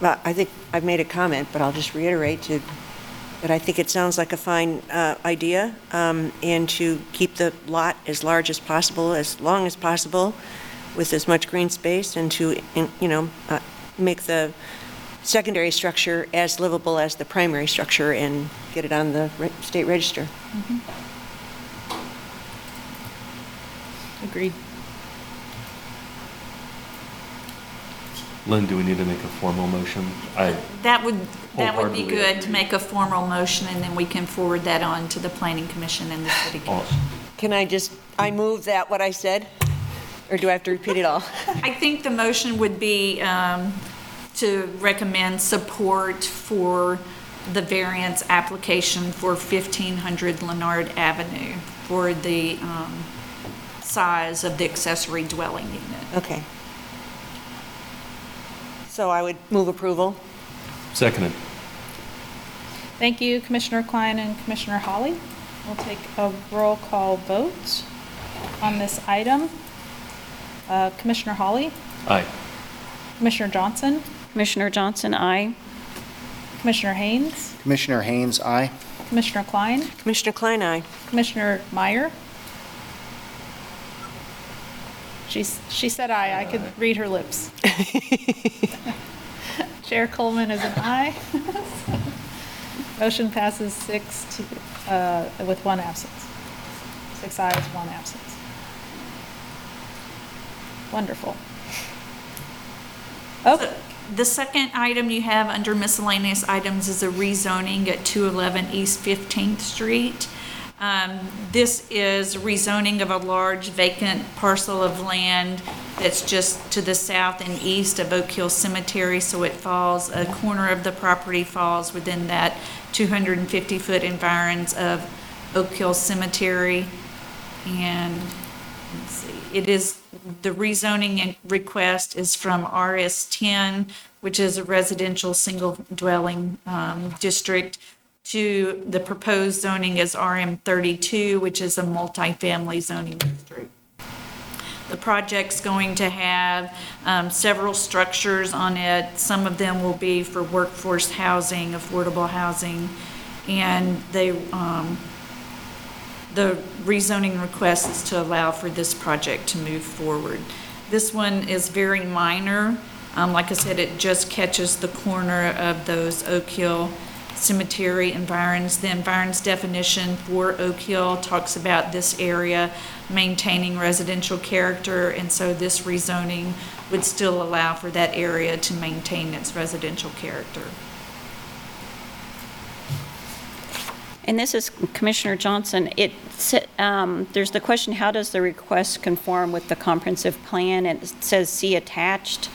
well, I think I've made a comment, but I'll just reiterate to, that I think it sounds like a fine uh, idea, um, and to keep the lot as large as possible, as long as possible, with as much green space, and to, you know, uh, make the secondary structure as livable as the primary structure and get it on the re- state register. Agreed. Lynn, do we need to make a formal motion? I, That would, that would be Wholeheartedly good to agree. make a formal motion, and then we can forward that on to the planning commission and the city oh, council. Can I just, I move that what I said? Or do I have to repeat it all? I think the motion would be um, to recommend support for the variance application for 1500 Leonard Avenue for the um, size of the accessory dwelling unit. Okay. So I would move approval. seconded. Thank you, Commissioner Klein and Commissioner Hawley. We'll take a roll call vote on this item. Uh, Commissioner Hawley, Aye. Commissioner Johnson, Commissioner Johnson, aye. Commissioner Haynes, Commissioner Haynes, aye. Commissioner Klein, Commissioner Klein, aye. Commissioner Meyer. She's, she said aye, I could read her lips. Chair Coleman is an aye. Motion passes six to, uh, with one absence. Six ayes, one absence. Wonderful. Oh, The second item you have under miscellaneous items is a rezoning at 211 East 15th Street. Um, This is rezoning of a large vacant parcel of land that's just to the south and east of Oak Hill Cemetery, so it falls, a corner of the property falls within that 250-foot environs of Oak Hill Cemetery. And let's see, it is, the rezoning request is from RS ten, which is a residential single dwelling, um, district, to the proposed zoning is RM thirty-two, which is a multifamily zoning district. The project's going to have um, several structures on it. Some of them will be for workforce housing, affordable housing, and they, um, the rezoning request is to allow for this project to move forward. This one is very minor. Um, Like I said, it just catches the corner of those Oak Hill Cemetery environs. The environs definition for Oak Hill talks about this area maintaining residential character, and so this rezoning would still allow for that area to maintain its residential character. And this is Commissioner Johnson. It, um, there's the question, how does the request conform with the comprehensive plan? And it says see attached,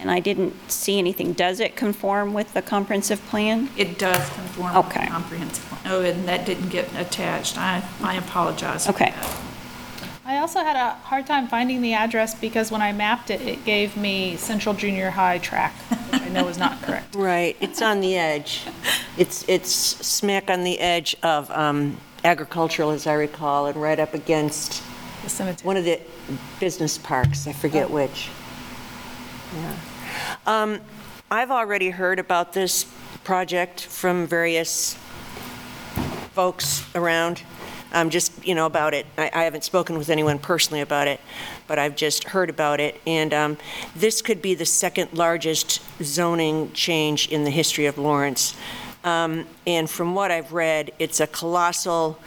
and I didn't see anything. Does it conform with the comprehensive plan? It does conform with the Okay. comprehensive plan. Oh, and that didn't get attached. I, I apologize for Okay. that. I also had a hard time finding the address because when I mapped it, it gave me Central Junior High track, which I know is not correct. Right, it's on the edge. It's, it's smack on the edge of um, agricultural, as I recall, and right up against The cemetery. one of the business parks, I forget which. Yeah. Um, I've already heard about this project from various folks around, um, just, you know, about it. I, I haven't spoken with anyone personally about it, but I've just heard about it. And um, this could be the second largest zoning change in the history of Lawrence. Um, And from what I've read, it's a colossal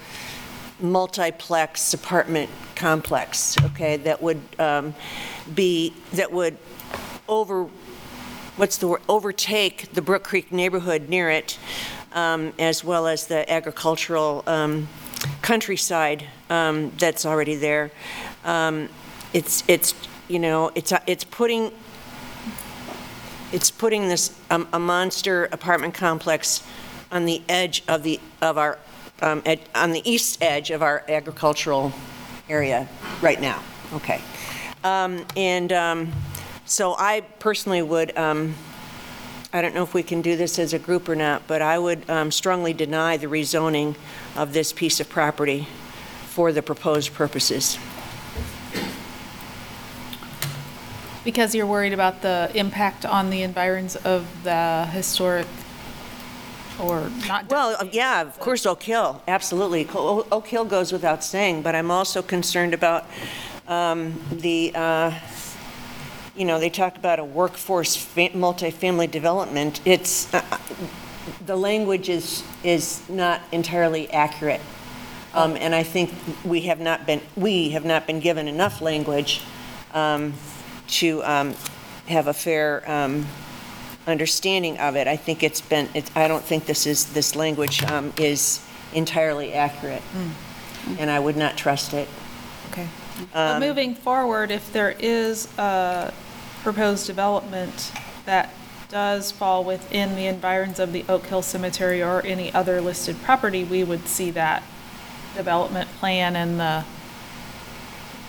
multiplex apartment complex, okay, that would um, be, that would over, what's the word, overtake the Brook Creek neighborhood near it, um, as well as the agricultural um, countryside um, that's already there. Um, It's, it's, you know, it's, it's putting, it's putting this, um, a monster apartment complex on the edge of the, of our, um, ed- on the east edge of our agricultural area right now. Okay. Um, And um, so I personally would, um, I don't know if we can do this as a group or not, but I would um, strongly deny the rezoning of this piece of property for the proposed purposes. Because you're worried about the impact on the environs of the historic, or not. Well, uh, yeah, of course Oak Hill, absolutely. Oak Hill goes without saying, but I'm also concerned about um, the, uh, you know, they talk about a workforce fa- multifamily development. It's, uh, uh, the language is, is not entirely accurate. Um, And I think we have not been, we have not been given enough language um, to um, have a fair um, understanding of it. I think it's been, it's- I don't think this is, this language um, is entirely accurate, and I would not trust it. Okay. But um, moving forward, if there is a proposed development that does fall within the environs of the Oak Hill Cemetery or any other listed property, we would see that development plan and the,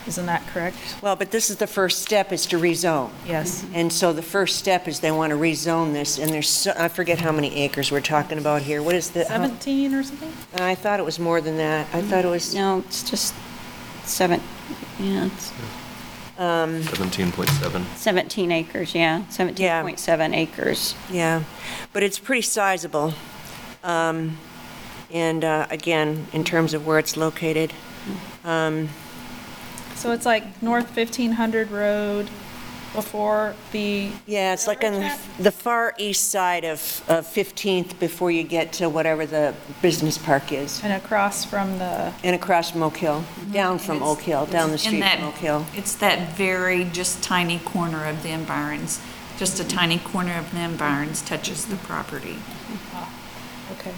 isn't that correct? Well, but this is the first step, is to rezone. Yes. Mm-hmm. And so the first step is they want to rezone this, and there's, so- I forget how many acres we're talking about here. What is the? how- 17 or something? I thought it was more than that. I thought it was, No, it's just seven, yeah, it's um, 17.7. 17 acres, yeah, 17.7 acres. yeah, but it's pretty sizable. Um, And uh, again, in terms of where it's located. Um, So it's like North 1500 Road before the, Yeah, it's like on the- the far east side of of 15th before you get to whatever the business park is, and across from the, and across from Oak Hill, mm-hmm. down from It's- Oak Hill, down the street that- from Oak Hill. It's that very just tiny corner of the environs. Just a tiny corner of the environs touches the property. okay,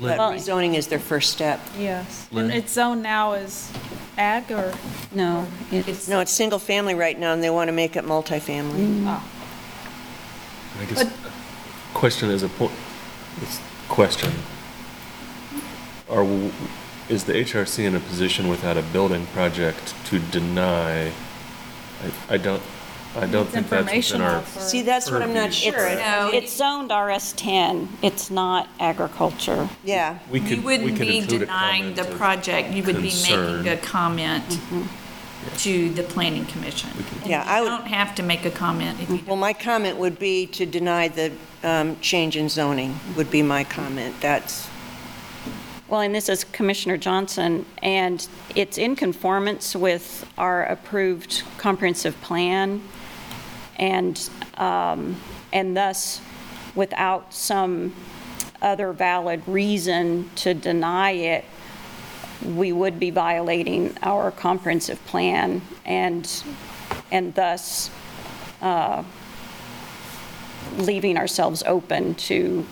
But rezoning is their first step. yes. Lynn? And its zone now is ag or? No, it's, No, it's single family right now, and they want to make it multifamily. Mm. Oh. I guess, question is a point, it's question. Are, w- is the HRC in a position without a building project to deny? I, I don't, I don't think that's within informational our. See, that's what I'm not Purview. sure. No, it's zoned RS10, it's not agriculture. Yeah, We You could, we wouldn't could be include a denying comment the of project, you would be concern. making a comment to the planning commission. And Yeah, I You don't have to make a comment if you well, my comment would be to deny the um, change in zoning, would be my comment. That's, Well, and this is Commissioner Johnson, and it's in conformance with our approved comprehensive plan, and, um, and thus, without some other valid reason to deny it, we would be violating our comprehensive plan, and, and thus uh, leaving ourselves open to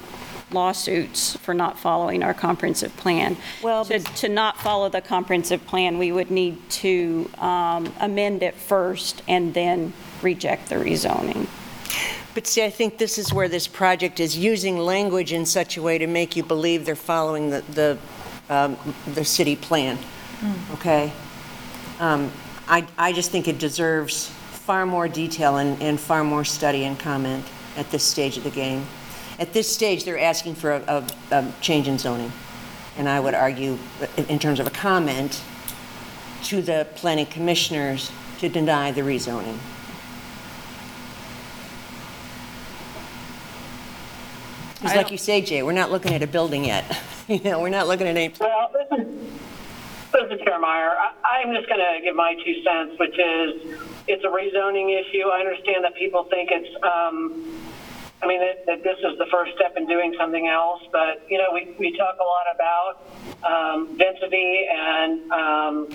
lawsuits for not following our comprehensive plan. Well, To, to not follow the comprehensive plan, we would need to um, amend it first and then reject the rezoning. but see, I think this is where this project is using language in such a way to make you believe they're following the, the, um, the city plan, okay? Um, I, I just think it deserves far more detail and, and far more study and comment at this stage of the game. At this stage, they're asking for a, a, a change in zoning. And I would argue, in- in terms of a comment, to the planning commissioners to deny the rezoning. It's I like don't- you say, Jay, we're not looking at a building yet. You know, we're not looking at any, Well, this is, this is Chair Meyer. I, I'm just going to give my two cents, which is it's a rezoning issue. I understand that people think it's, um, I mean, that, that this is the first step in doing something else, but, you know, we, we talk a lot about um, density and um,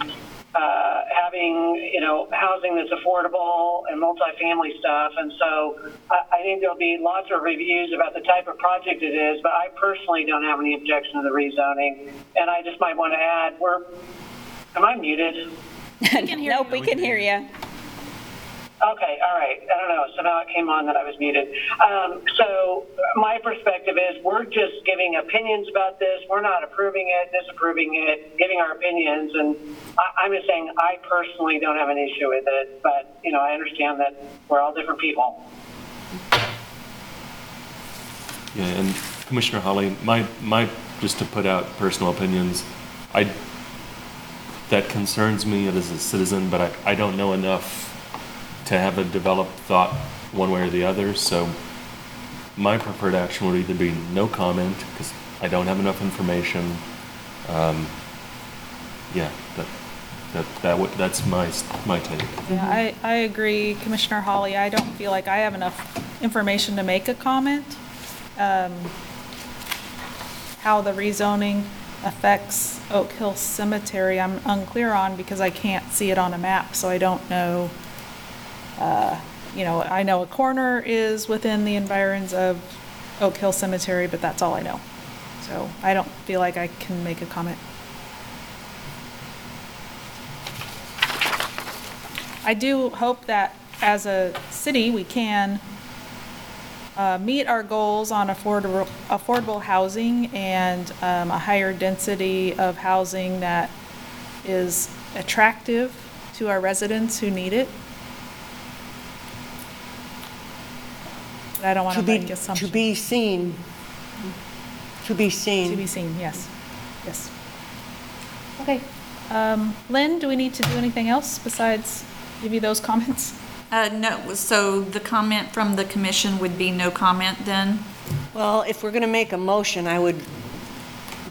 uh, having, you know, housing that's affordable and multifamily stuff. And so I, I think there'll be lots of reviews about the type of project it is, but I personally don't have any objection to the rezoning. And I just might want to add, we're, am I muted? Nope, we can hear you. Okay, all right. I don't know. Somehow it came on that I was muted. Um, so my perspective is we're just giving opinions about this. We're not approving it, disapproving it, giving our opinions. And I, I'm just saying I personally don't have an issue with it. But, you know, I understand that we're all different people. Yeah, and Commissioner Hawley, my, my, just to put out personal opinions, I, that concerns me as a citizen, but I, I don't know enough to have a developed thought one way or the other, so my preferred action would either be no comment, because I don't have enough information. Um, Yeah, but That, that would, that's my, my take. Yeah, I, I agree, Commissioner Hawley. I don't feel like I have enough information to make a comment. Um, How the rezoning affects Oak Hill Cemetery, I'm unclear on because I can't see it on a map, so I don't know. Uh, You know, I know a corner is within the environs of Oak Hill Cemetery, but that's all I know. So I don't feel like I can make a comment. I do hope that as a city, we can uh, meet our goals on affordable, affordable housing and um, a higher density of housing that is attractive to our residents who need it. But I don't want To to be, make to assumptions. be seen. To be seen. To be seen, yes, yes. Okay. Um, Lynn, do we need to do anything else besides give you those comments? Uh, no, so the comment from the commission would be no comment then? Well, if we're going to make a motion, I would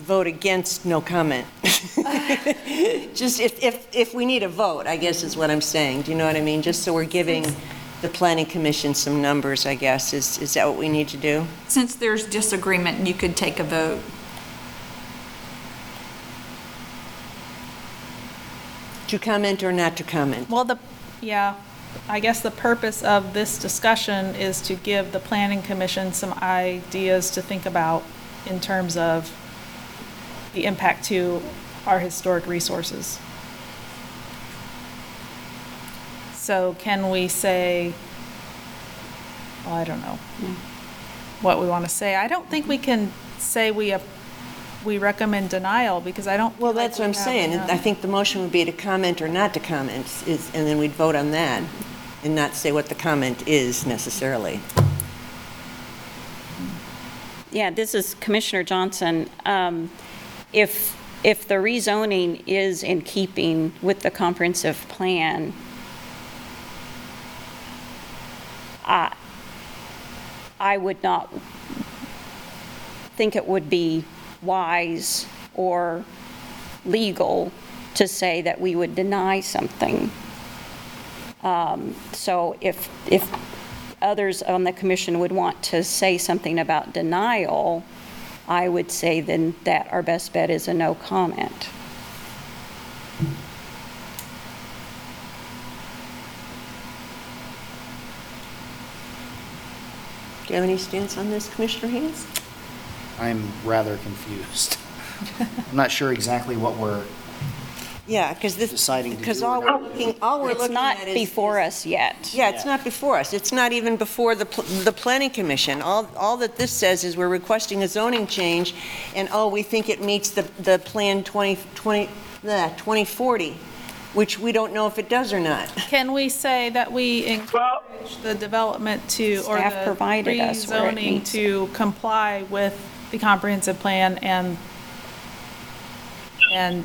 vote against no comment. Just if, if, if we need a vote, I guess is what I'm saying. Do you know what I mean? Just so we're giving the planning commission some numbers, I guess. Is, is that what we need to do? Since there's disagreement, you could take a vote. To comment or not to comment? Well, the, yeah, I guess the purpose of this discussion is to give the planning commission some ideas to think about in terms of the impact to our historic resources. So can we say, well, I don't know what we want to say. I don't think we can say we, ap- we recommend denial because I don't. Well, feel like that's what we I'm have saying. enough. I think the motion would be to comment or not to comment, is, and then we'd vote on that, and not say what the comment is necessarily. Yeah, this is Commissioner Johnson. Um, If, if the rezoning is in keeping with the comprehensive plan, I, I would not think it would be wise or legal to say that we would deny something. Um, So if, if others on the commission would want to say something about denial, I would say then that our best bet is a no comment. Do you have any stance on this, Commissioner Haynes? I'm rather confused. I'm not sure exactly what we're Yeah, because this, deciding to because do. all we're looking, all we're It's looking not at is. before us yet. Yeah, it's not before us. It's not even before the, pl- the planning commission. All, all that this says is we're requesting a zoning change, and oh, we think it meets the, the plan 20, 20, nah, 2040, which we don't know if it does or not. Can we say that we encourage the development to, or Staff the provided us where it rezoning meets. to comply with the comprehensive plan and, and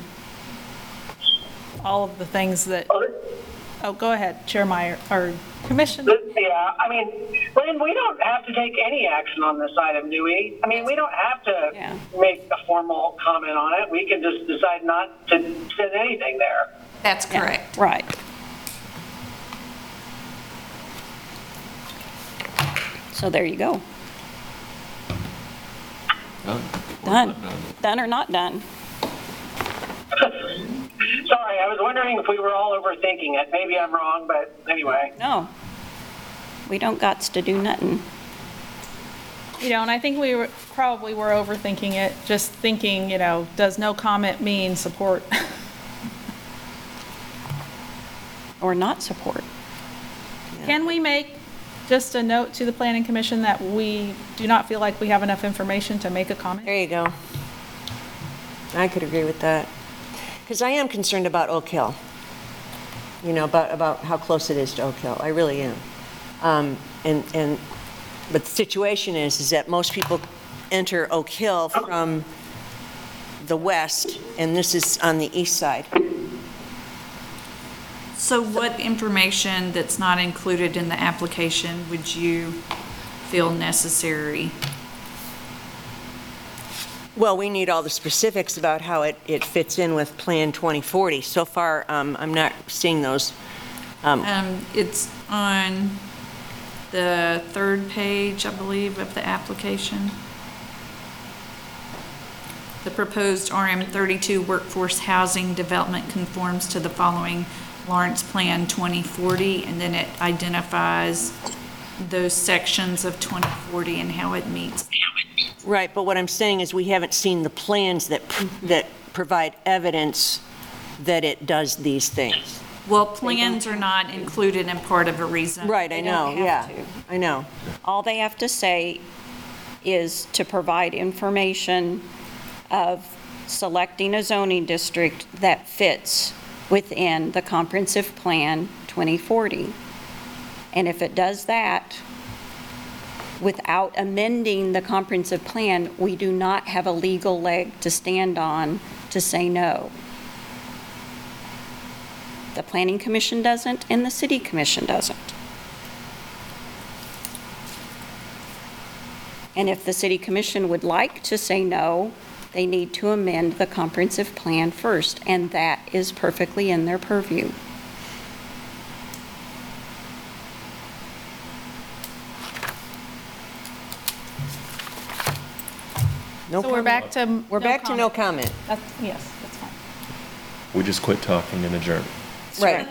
all of the things that, oh, go ahead, Chair Meyer, or Commissioner. Yeah, I mean, Lynn, we don't have to take any action on this item, do we? I mean, we don't have Yeah. to make a formal comment on it. We can just decide not to send anything there. That's Yeah, correct. Right. So there you go. Done. Or Done. not done. Done or not done? Sorry, I was wondering if we were all overthinking it. Maybe I'm wrong, but anyway. No. We don't gots to do nothing. You know, and I think we were, probably were overthinking it, just thinking, you know, does no comment mean support? Or not support. Can we make just a note to the planning commission that we do not feel like we have enough information to make a comment? There you go. I could agree with that. Because I am concerned about Oak Hill. You know, about, about how close it is to Oak Hill. I really am. Um, and, and, but the situation is, is that most people enter Oak Hill from the west, and this is on the east side. So what information that's not included in the application would you feel necessary? Well, we need all the specifics about how it, it fits in with Plan 2040. So far, um, I'm not seeing those. Um, Um, it's on the third page, I believe, of the application. The proposed RM thirty-two workforce housing development conforms to the following Lawrence Plan twenty forty, and then it identifies those sections of twenty forty and how it meets. Right, but what I'm saying is we haven't seen the plans that, mm-hmm. that provide evidence that it does these things. Well, plans are not included in part of a reason. Right, I know, yeah, I know. All they have to say is to provide information of selecting a zoning district that fits within the comprehensive plan 2040. And if it does that, without amending the comprehensive plan, we do not have a legal leg to stand on to say no. The planning commission doesn't, and the city commission doesn't. And if the city commission would like to say no, they need to amend the comprehensive plan first, and that is perfectly in their purview. No So we're comment. back to. We're back to no comment. That's, uh, yes, that's fine. We just quit talking and adjourn. Right.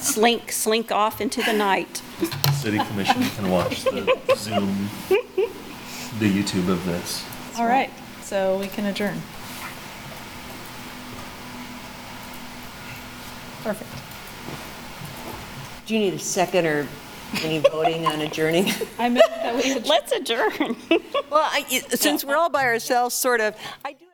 Slink, slink off into the night. The City Commission can watch the Zoom, the YouTube of this. All right, so we can adjourn. Perfect. Do you need a second or any voting on adjourning? I move that we adjourn. Let's adjourn. Well, I, since we're all by ourselves, sort of, I do